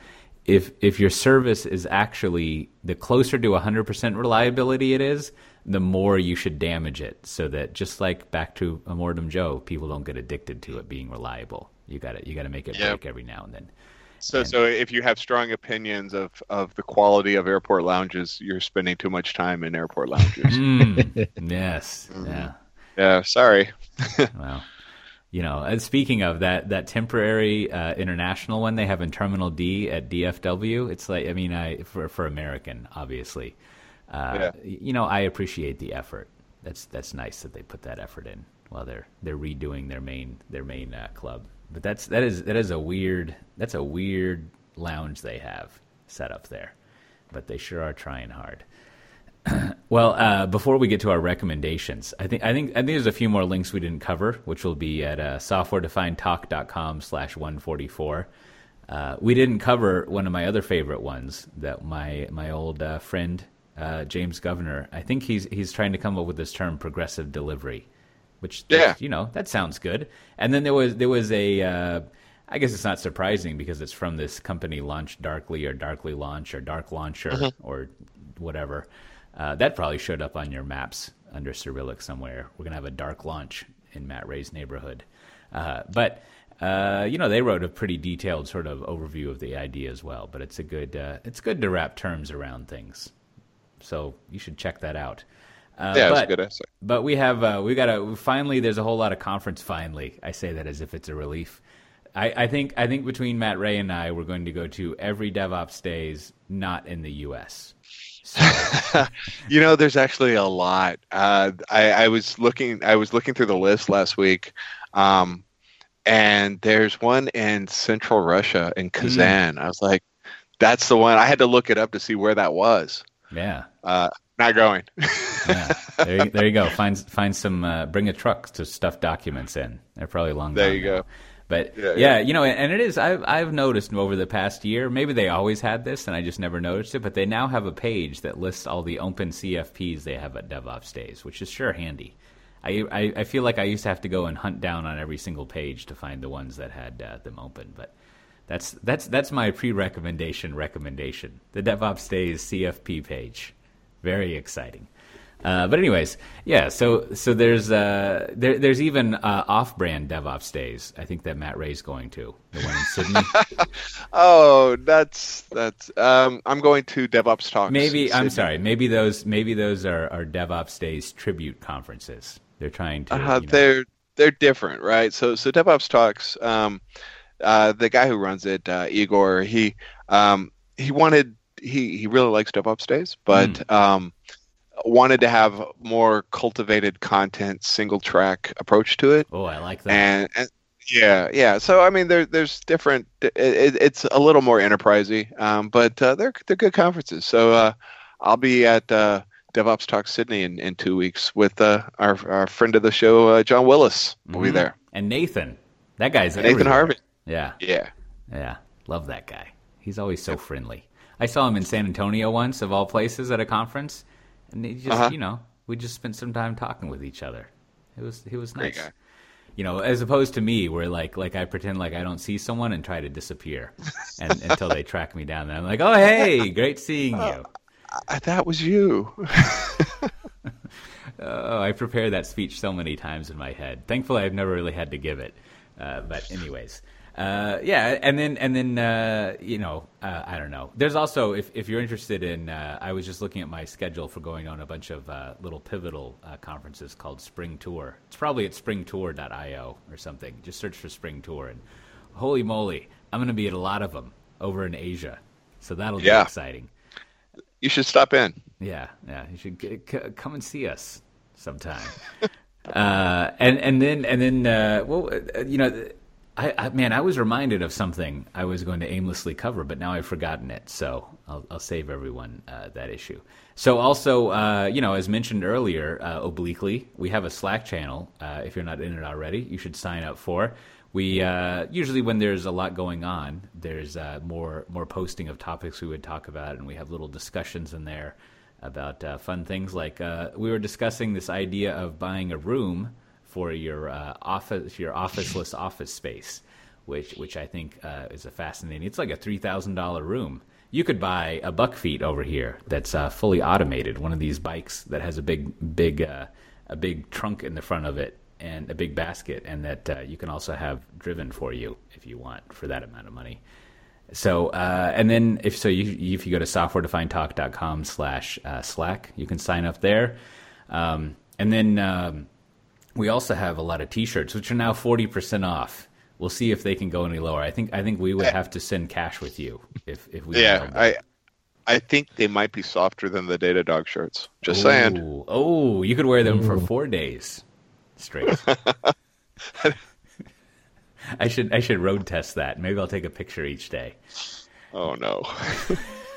if if your service is actually the closer to 100% reliability it is, the more you should damage it, so that just like back to Immortan Joe, people don't get addicted to it being reliable. You got to you got to make it Yep. break every now and then. So, And- so if you have strong opinions of, of the quality of airport lounges, you're spending too much time in airport lounges. Mm, yes, yeah. yeah, sorry. Well, you know, and speaking of that, that temporary uh, international one they have in Terminal D at DFW, it's like, I mean, I for for American, obviously, uh, Yeah. you know, I appreciate the effort. That's that's nice that they put that effort in while they're they're redoing their main their main uh, club. But that's that is that is a weird that's a weird lounge they have set up there. But they sure are trying hard. Well, uh, before we get to our recommendations, I think I think I think there's a few more links we didn't cover, which will be at uh, softwaredefinedtalk.com slash 144. Uh, we didn't cover one of my other favorite ones that my my old uh, friend uh, James Governor. I think he's he's trying to come up with this term progressive delivery, which Yeah. you know that sounds good. And then there was there was a uh, I guess it's not surprising because it's from this company LaunchDarkly or Darkly Launch or Dark Launcher or whatever. Uh, that probably showed up on your maps under Cyrillic somewhere. We're gonna have a dark launch in Matt Ray's neighborhood, uh, but uh, you know they wrote a pretty detailed sort of overview of the idea as well. But it's a good uh, it's good to wrap terms around things, so you should check that out. Uh, yeah, it was but, a good essay. but we have uh, we got to finally. There's a whole lot of conference. Finally, I say that as if it's a relief. I, I think I think between Matt Ray and I, we're going to go to every DevOps days not in the U.S. So, You know, there's actually a lot. Uh, I, I was looking. I was looking through the list last week, um, and there's one in Central Russia in Kazan. I was like, "That's the one." I had to look it up to see where that was. yeah, Uh, not going. yeah. There, you, there you go. Find find some. Uh, bring a truck to stuff documents in. They're probably long. There you now. go. But Yeah, yeah, yeah. you know, and it is. I've I've noticed over the past year. Maybe they always had this, and I just never noticed it. But they now have a page that lists all the open CFPs they have at DevOps Days, which is sure handy. I, I I feel like I used to have to go and hunt down on every single page to find the ones that had uh, them open. But that's that's that's my pre-recommendation recommendation. The DevOps Days CFP page, very exciting. Uh, but anyways, yeah. So so there's uh, there, there's even uh, off-brand DevOps days. I think that Matt Ray's going to the one in Sydney. Oh, that's that's. Um, I'm going to DevOps talks. maybe I'm sorry. Maybe those maybe those are, are DevOps days tribute conferences. They're trying to. Uh, you know- they're they're different, right? So so DevOps talks. Um, uh, the guy who runs it, uh, Igor, he um, he wanted he he really likes DevOps days, but Hmm. um, wanted to have more cultivated content, single track approach to it, oh, I like that. and, and yeah, yeah. So I mean, there there's different. It, it, it's a little more enterprisey, um, but uh, they're they're good conferences. So uh, I'll be at uh, DevOps Talk Sydney in, in two weeks with uh, our our friend of the show, uh, John Willis. Will be Mhm. there. And Nathan, that guy's Nathan everywhere. Harvey. Yeah, Yeah. yeah. Love that guy. He's always so friendly. I saw him in San Antonio once, of all places, at a conference, and he just Uh-huh. you know we just spent some time talking with each other. It was it was nice. guy. you know, as opposed to me, where like like I pretend like I don't see someone and try to disappear, and until they track me down. And I'm like, oh hey, great seeing you. I, that was you. Oh, I prepare that speech so many times in my head. Thankfully, I've never really had to give it. Uh, but anyways, uh, yeah, and then and then uh, you know, uh, I don't know. There's also if if you're interested in, uh, I was just looking at my schedule for going on a bunch of uh, little pivotal uh, conferences called Spring Tour. It's probably at springtour.io or something. Just search for Spring Tour, and holy moly, I'm going to be at a lot of them over in Asia. So that'll Yeah. be exciting. You should stop in. Yeah, yeah. You should g- c- come and see us sometime. uh, and and then and then uh, well, uh, you know, I, I man, I was reminded of something I was going to aimlessly cover, but now I've forgotten it. So I'll, I'll save everyone uh, that issue. So also, uh, you know, as mentioned earlier, uh, obliquely, we have a Slack channel. Uh, if you're not in it already, you should sign up for. we uh, usually when there's a lot going on, there's uh, more more posting of topics we would talk about, and we have little discussions in there about fun things like we were discussing this idea of buying a room for your uh, office, your officeless office space, which which I think uh, is a fascinating. It's like a three thousand dollar room. You could buy a bakfiets over here that's fully automated, one of these bikes that has a big big a big trunk in the front of it and a big basket, and that uh, you can also have driven for you if you want for that amount of money. So, uh, and then if so, you, if you go to softwaredefinedtalk.com slash uh, Slack, you can sign up there. Um, and then um, we also have a lot of T-shirts, which are now forty percent off. We'll see if they can go any lower. I think I think we would have to send cash with you if if we. Yeah, I I think they might be softer than the Datadog shirts. Just Ooh. saying. Oh, you could wear them Ooh. for four days straight. I should I should road test that. Maybe I'll take a picture each day. Oh no.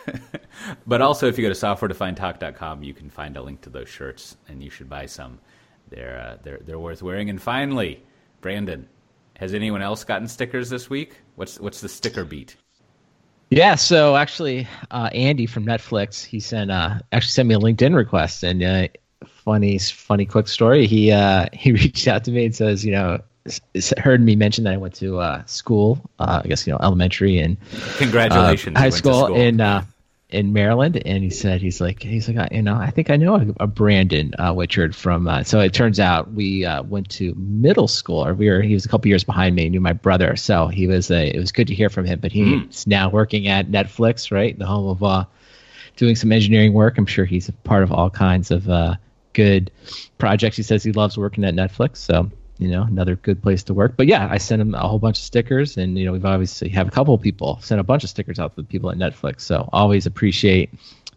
but also if you go to softwaredefinedtalk.com, you can find a link to those shirts and you should buy some. They're uh, they're they're worth wearing. And finally, Brandon, has anyone else gotten stickers this week? What's what's the sticker beat? Yeah, so actually, uh, Andy from Netflix, he sent uh, actually sent me a LinkedIn request, and uh, funny, funny, quick story. He uh, he reached out to me and says, you know, heard me mention that I went to uh, school, uh, I guess you know, elementary and congratulations, high school, school, in in Maryland, and he said he's like he's like you know I think I know a, a Brandon uh, Whichard from. Uh, so it turns out we uh, went to middle school, or we were he was a couple years behind me, knew my brother, so he was a, it was good to hear from him. But he's mm. now working at Netflix, right, the home of uh, doing some engineering work. I'm sure he's a part of all kinds of uh, good projects. He says he loves working at Netflix, so you know, another good place to work. But yeah, I sent him a whole bunch of stickers, and you know, we've obviously have a couple of people send a bunch of stickers out to the people at Netflix. So always appreciate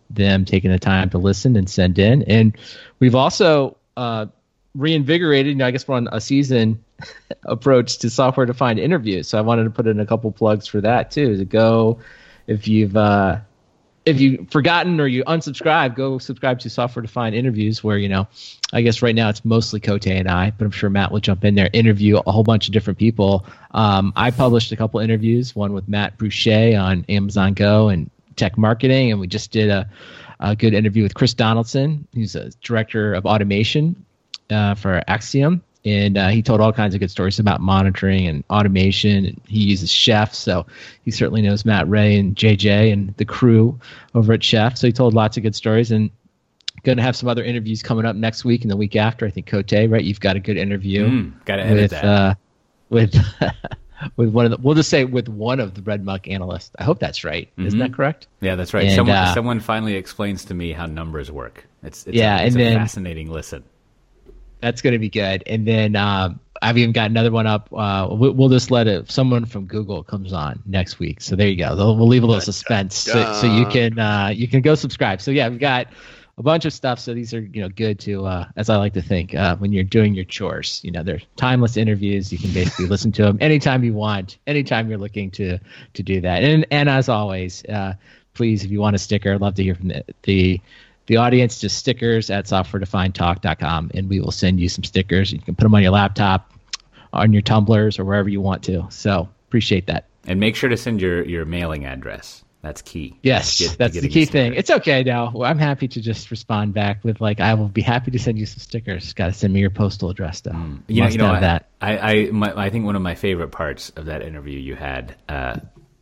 them taking the time to listen and send in. And we've also uh, reinvigorated. You know, I guess we're on a season approach to software defined interviews. So I wanted to put in a couple plugs for that too. To go, if you've uh, if you've forgotten or you unsubscribe, go subscribe to Software Defined Interviews, where you know, I guess right now it's mostly Cote and I, but I'm sure Matt will jump in there, interview a whole bunch of different people. Um, I published a couple interviews, one with Matt Boucher on Amazon Go and tech marketing, and we just did a, a good interview with Chris Donaldson, who's a director of automation uh, for Acxiom and uh, he told all kinds of good stories about monitoring and automation. He uses Chef, so he certainly knows Matt Ray and JJ and the crew over at Chef. So he told lots of good stories, and going to have some other interviews coming up next week and the week after. I think Cote, right? You've got a good interview. Mm, got to edit with, that. Uh, with with one of the we'll just say with one of the RedMonk analysts. I hope that's right. Mm-hmm. Isn't that mm-hmm. correct? Yeah, that's right. And, someone uh, someone finally explains to me how numbers work. It's, it's yeah, a, it's and a then, fascinating listen. That's going to be good. And then um, I've even got another one up. Uh, we'll, we'll, just let it. Someone from Google comes on next week. So there you go. We'll leave a little suspense so, so, you can uh, you can go subscribe. So yeah, we've got a bunch of stuff. So these are you know good to uh, as I like to think uh, when you're doing your chores. You know they're timeless interviews. You can basically listen to them anytime you want, anytime you're looking to to do that. And and as always, uh, please if you want a sticker, I'd love to hear from the, the the audience just stickers at softwaredefinedtalk.com and we will send you some stickers. You can put them on your laptop, on your tumblers, or wherever you want to. So appreciate that. And make sure to send your, your mailing address. That's key. Yes, get, that's the key thing. It's okay now. I'm happy to just respond back with like, I will be happy to send you some stickers. Got to send me your postal address though. Mm. You, know, you know, I, that. I I, my, I think one of my favorite parts of that interview you had uh,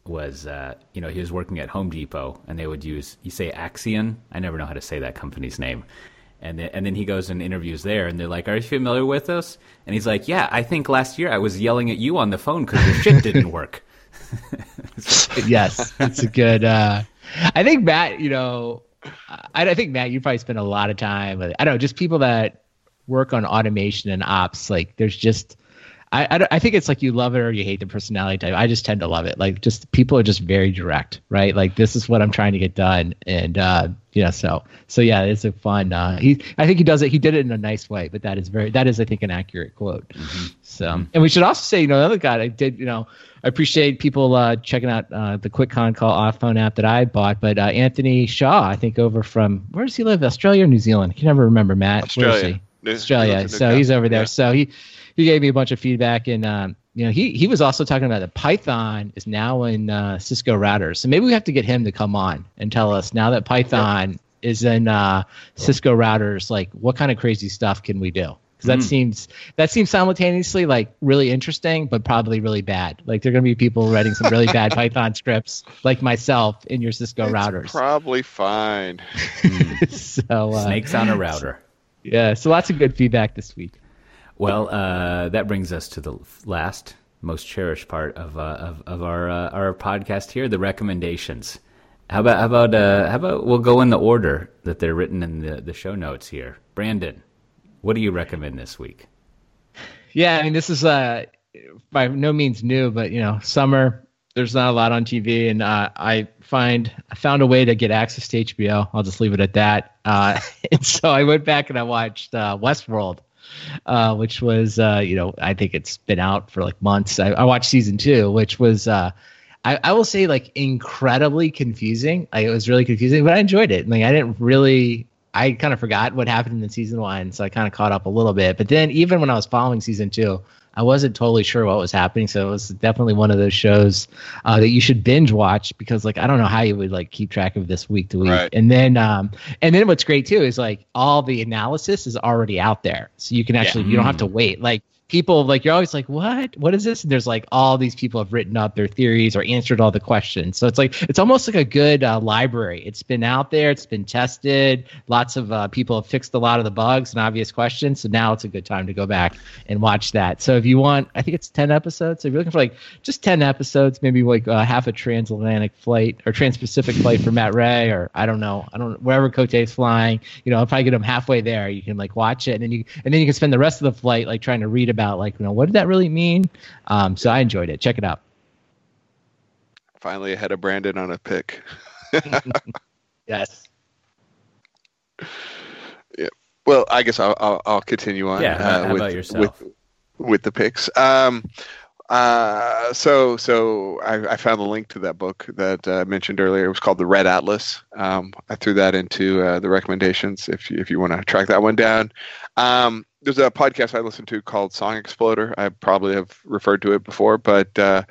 was uh, you know he was working at Home Depot and they would use you say Axion? I never know how to say that company's name. And then, and then he goes and interviews there and they're like are you familiar with us? And he's like yeah I think last year I was yelling at you on the phone because your shit didn't work. Yes it's a good uh, I think Matt you know I, I think Matt you probably spend a lot of time I don't know just people that work on automation and ops like there's just I, I, I, think it's like you love it or you hate the personality type. I just tend to love it. Like just people are just very direct, right? Like this is what I'm trying to get done, and uh, you know, so so yeah, it's a fun. Uh, he I think he does it. He did it in a nice way, but that is very that is I think an accurate quote. Mm-hmm. So mm-hmm. and we should also say, you know, another guy I did, you know, I appreciate people uh, checking out uh, the Quick Con Call off phone app that I bought, but uh, Anthony Shaw, I think over from where does he live? Australia or New Zealand? I can never remember. Matt, Australia. Australia. So he's over there. Yeah. So he he gave me a bunch of feedback and um, you know, he he was also talking about that Python is now in uh, Cisco routers. So maybe we have to get him to come on and tell us now that Python is in uh, Cisco routers, like what kind of crazy stuff can we do? Because that Mm. seems that seems simultaneously like really interesting, but probably really bad. Like there are going to be people writing some really bad Python scripts, like myself, in your Cisco It's routers. probably fine. so uh, Snakes on a router. yeah, so lots of good feedback this week. Well, uh, that brings us to the last, most cherished part of uh, of, of our uh, our podcast here, the recommendations. How about how about uh, how about we'll go in the order that they're written in the, the show notes here. Brandon, what do you recommend this week? Yeah, I mean, this is uh, by no means new, but you know, summer. There's not a lot on TV, and uh, I find I found a way to get access to HBO. I'll just leave it at that. Uh, and so I went back and I watched uh, Westworld, uh, which was uh, you know I think it's been out for like months. I, I watched season two, which was uh, I, I will say like incredibly confusing. Like, it was really confusing, but I enjoyed it. Like I didn't really. I kind of forgot what happened in season one, so I kind of caught up a little bit. But then, even when I was following season two, I wasn't totally sure what was happening. So it was definitely one of those shows uh, that you should binge watch because, like, I don't know how you would like keep track of this week to week. Right. And then, um, and then what's great too is like all the analysis is already out there, so you can actually you don't have to wait. Like people, like you're always like, what? What is this? And there's like all these people have written up their theories or answered all the questions. So it's like it's almost like a good uh, library. It's been out there, it's been tested. Lots of uh, people have fixed a lot of the bugs and obvious questions. So now it's a good time to go back and watch that. So if you want, I think it's ten episodes. So if you're looking for like just ten episodes, maybe like uh, half a transatlantic flight or trans-Pacific flight for Matt Ray, or I don't know, I don't wherever Cote's flying. You know, I'll probably get them halfway there. You can like watch it, and then you and then you can spend the rest of the flight like trying to read about like you know what did that really mean. Um, so I enjoyed it. Check it out. Finally ahead of Brandon on a pick. Yes. Yeah. Well, I guess I'll I'll, I'll continue on. Yeah, how- how with, about yourself? With, with the picks. Um, uh, so so I, I found the link to that book that uh, I mentioned earlier. It was called the Red Atlas. Um, I threw that into uh, the recommendations if you, if you want to track that one down. Um, there's a podcast I listen to called Song Exploder. I probably have referred to it before, but uh,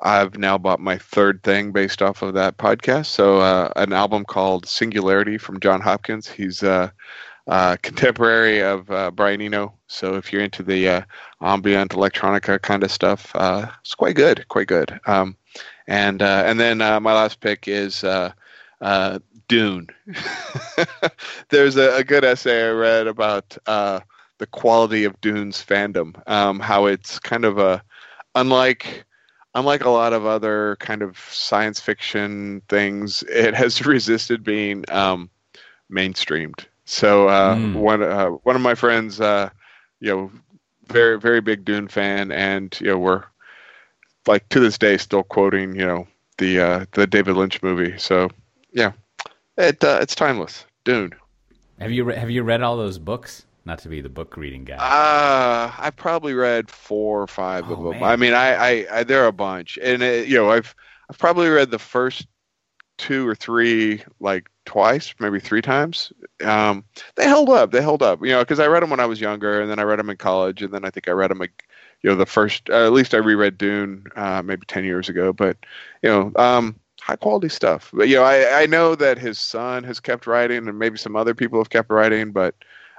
I've now bought my third thing based off of that podcast. So uh, an album called Singularity from Jon Hopkins. He's uh, uh, contemporary of uh, Brian Eno. So if you're into the uh, ambient electronica kind of stuff, it's quite good, quite good. Um, and and then my last pick is Dune. There's a, a good essay I read about the quality of Dune's fandom, um, how it's kind of a unlike unlike a lot of other kind of science fiction things, it has resisted being um, mainstreamed. So uh, Mm. one uh, one of my friends, uh, you know, very very big Dune fan, and you know we're like to this day still quoting you know the uh, the David Lynch movie. So yeah, it uh, it's timeless. Dune. Have you re- have you read all those books? Not to be the book reading guy. Uh, I probably read four or five of Oh, them. man. I mean, I, I, I there are a bunch, and it, you know, I've I've probably read the first two or three like twice, maybe three times. Um, they held up. They held up. You know, because I read them when I was younger, and then I read them in college, and then I think I read them. You know, the first uh, at least I reread Dune uh, maybe ten years ago. But you know, um, high quality stuff. But you know, I I know that his son has kept writing, and maybe some other people have kept writing, but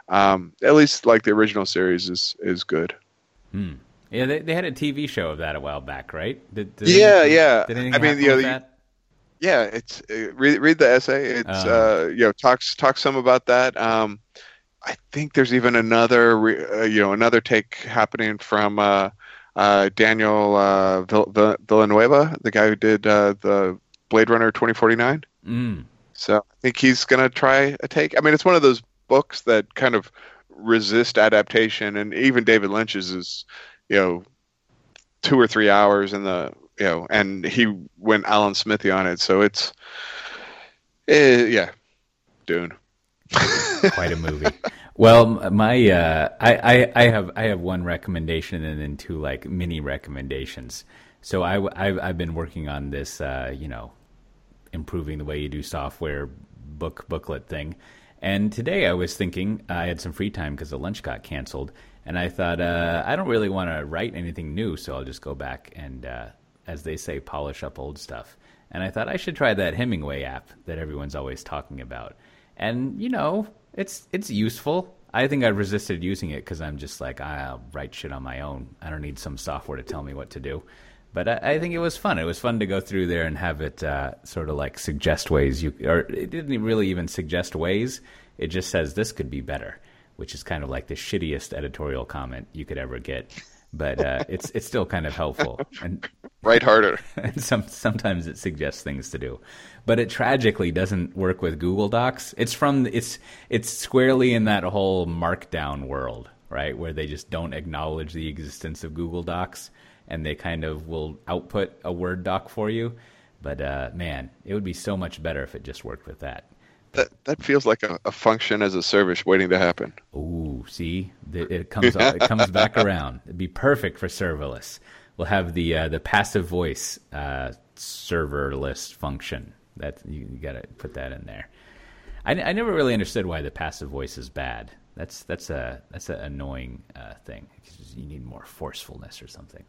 um, at least like the original series is is good. Hmm. Yeah, they, they had a TV show of that a while back, right? Did, did Yeah, anything- yeah. Did I mean, you know, with you- that? Yeah, it's uh, read read the essay. It's Oh. uh, you know talks talks some about that. Um, I think there's even another re- uh, you know another take happening from uh, uh, Daniel uh, Vill- Vill- Villanueva, the guy who did uh, the Blade Runner 2049. Mm. So I think he's gonna try a take. I mean, it's one of those books that kind of resist adaptation, and even David Lynch's is, you know, two or three hours in the, you know, and he went Alan Smithee on it, so it's, eh, yeah, Dune. quite a movie. Well, my uh, I, I I have I have one recommendation and then two like mini recommendations. So I have I've been working on this uh, you know improving the way you do software book booklet thing. And today I was thinking I had some free time because the lunch got canceled, And I thought, uh, I don't really want to write anything new, so I'll just go back and, uh, as they say, polish up old stuff. And I thought I should try that Hemingway app that everyone's always talking about. And you know, it's it's useful. I think I resisted using it because I'm just like I'll write shit on my own. I don't need some software to tell me what to do. But I, I think it was fun. It was fun to go through there and have it uh, sort of like suggest ways you, or it didn't really even suggest ways. It just says this could be better, which is kind of like the shittiest editorial comment you could ever get. But uh, it's it's still kind of helpful. And Write harder. and some sometimes it suggests things to do, but it tragically doesn't work with Google Docs. It's from it's it's squarely in that whole Markdown world, right, where they just don't acknowledge the existence of Google Docs, and they kind of will output a Word doc for you. But uh, man, it would be so much better if it just worked with that. That that feels like a, a function as a service waiting to happen. Ooh, see, it, it comes it comes back around. It'd be perfect for serverless. We'll have the uh, the passive voice uh, serverless function. That you, you got to put that in there. I, I never really understood why the passive voice is bad. That's that's a that's an annoying uh, thing. You need more forcefulness or something.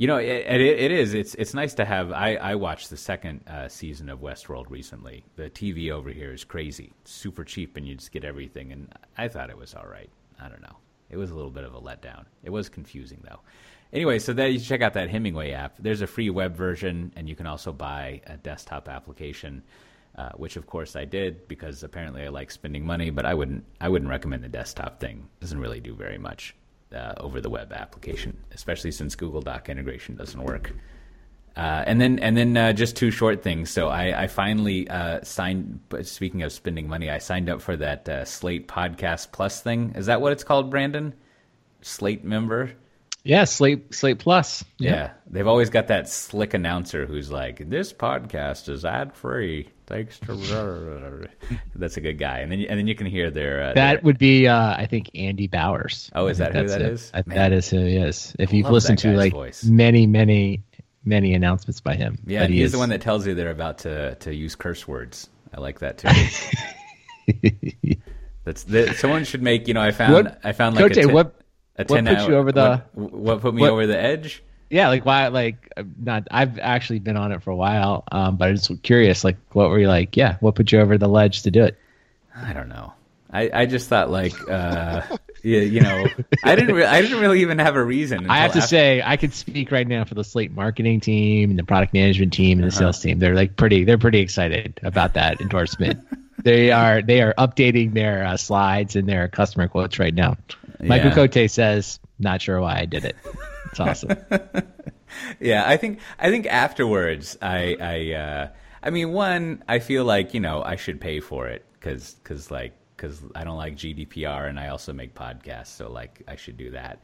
You know, it, it, it is. It's it's nice to have. I, I watched the second uh, season of Westworld recently. The TV over here is crazy, super cheap, and you just get everything. And I thought it was all right. I don't know. It was a little bit of a letdown. It was confusing though. Anyway, so that you check out that Hemingway app. There's a free web version, and you can also buy a desktop application. Uh, which of course I did because apparently I like spending money, but I wouldn't I wouldn't recommend the desktop thing. It doesn't really do very much uh, over the web application, especially since Google Doc integration doesn't work. Uh, and then and then uh, just two short things. So I, I finally uh, signed. Speaking of spending money, I signed up for that uh, Slate Podcast Plus thing. Is that what it's called, Brandon? Slate member. Yeah, Slate Slate Plus. Yeah, they've always got that slick announcer who's like, "This podcast is ad free, thanks to." That's a good guy, and then and then you can hear their. Uh, That their- would be, uh, I think, Andy Bowers. Oh, is that who that it. is? I- that is who he is. If I you've listened to like voice. many, many, many announcements by him, yeah, he he's is- the one that tells you they're about to to use curse words. I like that too. That's that, someone should make. You know, I found What- I found like Cote, a ten, what- a what put hour, you over the- what, what put me over the edge. Yeah, like why? Like I'm not. I've actually been on it for a while, um, but I'm just curious. Like, what were you like? Yeah, what put you over the ledge to do it? I don't know. I, I just thought like uh, you, you know I didn't re- I didn't really even have a reason. I have to after- say, I could speak right now for the Slate marketing team and the product management team Uh-huh. and the sales team. They're like pretty. They're pretty excited about that endorsement. they are. They are updating their uh, slides and their customer quotes right now. Michael Yeah. Cote says, "Not sure why I did it." It's awesome. Yeah, I think I think afterwards, I I uh, I mean, one, I feel like you know I should pay for it because because like because I don't like GDPR and I also make podcasts, so like I should do that.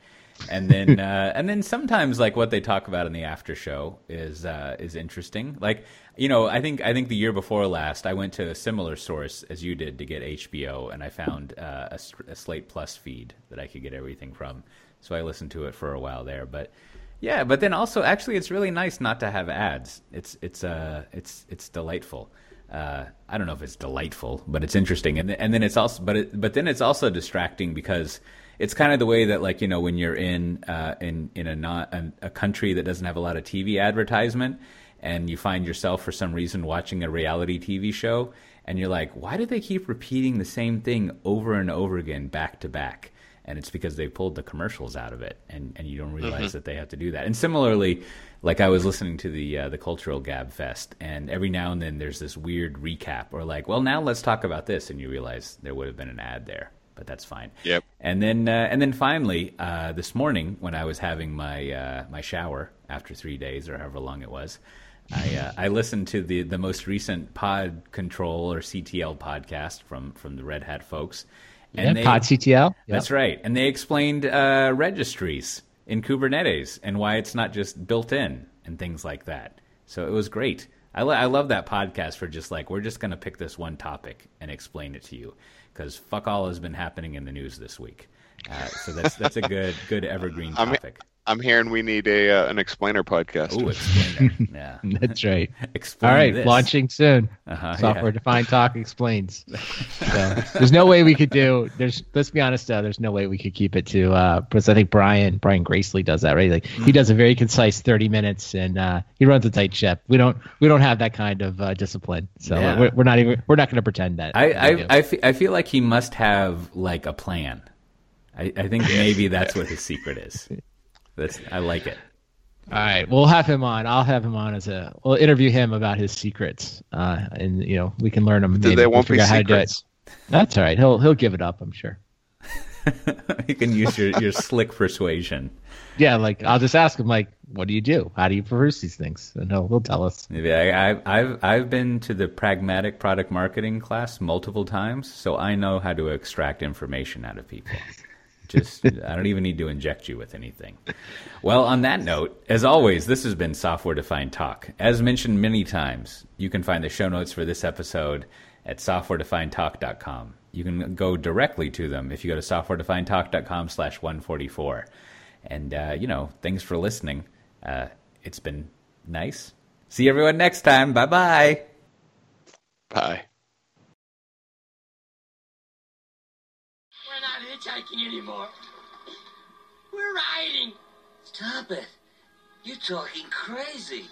And then uh, and then sometimes like what they talk about in the after show is uh, is interesting. Like you know, I think I think the year before last, I went to a similar source as you did to get HBO, and I found uh, a, a Slate Plus feed that I could get everything from. So I listened to it for a while there, but yeah, but then also actually it's really nice not to have ads. It's it's uh it's it's delightful. Uh, I don't know if it's delightful, but it's interesting, and and then it's also but it, but then it's also distracting because it's kind of the way that like you know when you're in uh, in in a not a, a country that doesn't have a lot of TV advertisement, and you find yourself for some reason watching a reality TV show, and you're like, why do they keep repeating the same thing over and over again back to back? And it's because they pulled the commercials out of it, and, and you don't realize that they have to do that. And similarly, like I was listening to the uh, the Cultural Gab Fest, and every now and then there's this weird recap, or like, well, now let's talk about this, and you realize there would have been an ad there, but that's fine. Yep. And then uh, and then finally, uh, this morning when I was having my uh, my shower after three days or however long it was. I, uh, I listened to the, the most recent Pod Control or CTL podcast from, from the Red Hat folks, yeah, Pod CTL. that's right. And they explained uh, registries in Kubernetes and why it's not just built in and things like that. So it was great. I, lo- I love that podcast for just like, we're just going to pick this one topic and explain it to you because fuck all has been happening in the news this week. Uh, so that's that's a good good evergreen I mean, topic. I'm hearing we need a uh, an explainer podcast. Ooh, explainer. Yeah. That's right. Explain All right, this. launching soon. Uh-huh, Software yeah. defined talk explains. So there's no way we could do. There's let's be honest though. There's no way we could keep it to uh, because I think Brian Brian Gracely does that right. Like Mm-hmm. he does a very concise 30 minutes and uh, he runs a tight ship. We don't we don't have that kind of uh, discipline. So Yeah. we're, we're not even we're not going to pretend that. I, I. I, fe- I feel like he must have like a plan. I, I think maybe that's what his secret is. That's I like it. All right, we'll have him on. I'll have him on as a. We'll interview him about his secrets, uh, and you know we can learn them. Th- They won't be figure out how to do it. secrets. That's all right. He'll he'll give it up. I'm sure. you can use your, your slick persuasion. Yeah, like I'll just ask him, like, what do you do? How do you produce these things? And he'll he'll tell us. Maybe I, I, I've I've been to the pragmatic product marketing class multiple times, so I know how to extract information out of people. Just I don't even need to inject you with anything. Well, on that note, as always, this has been Software Defined Talk. As mentioned many times, you can find the show notes for this episode at softwaredefinedtalk.com. You can go directly to them if you go to softwaredefinedtalk.com slash 144. And, uh, you know, thanks for listening. Uh, it's been nice. See everyone next time. Bye bye bye. Anymore. We're riding. Stop it. You're talking crazy.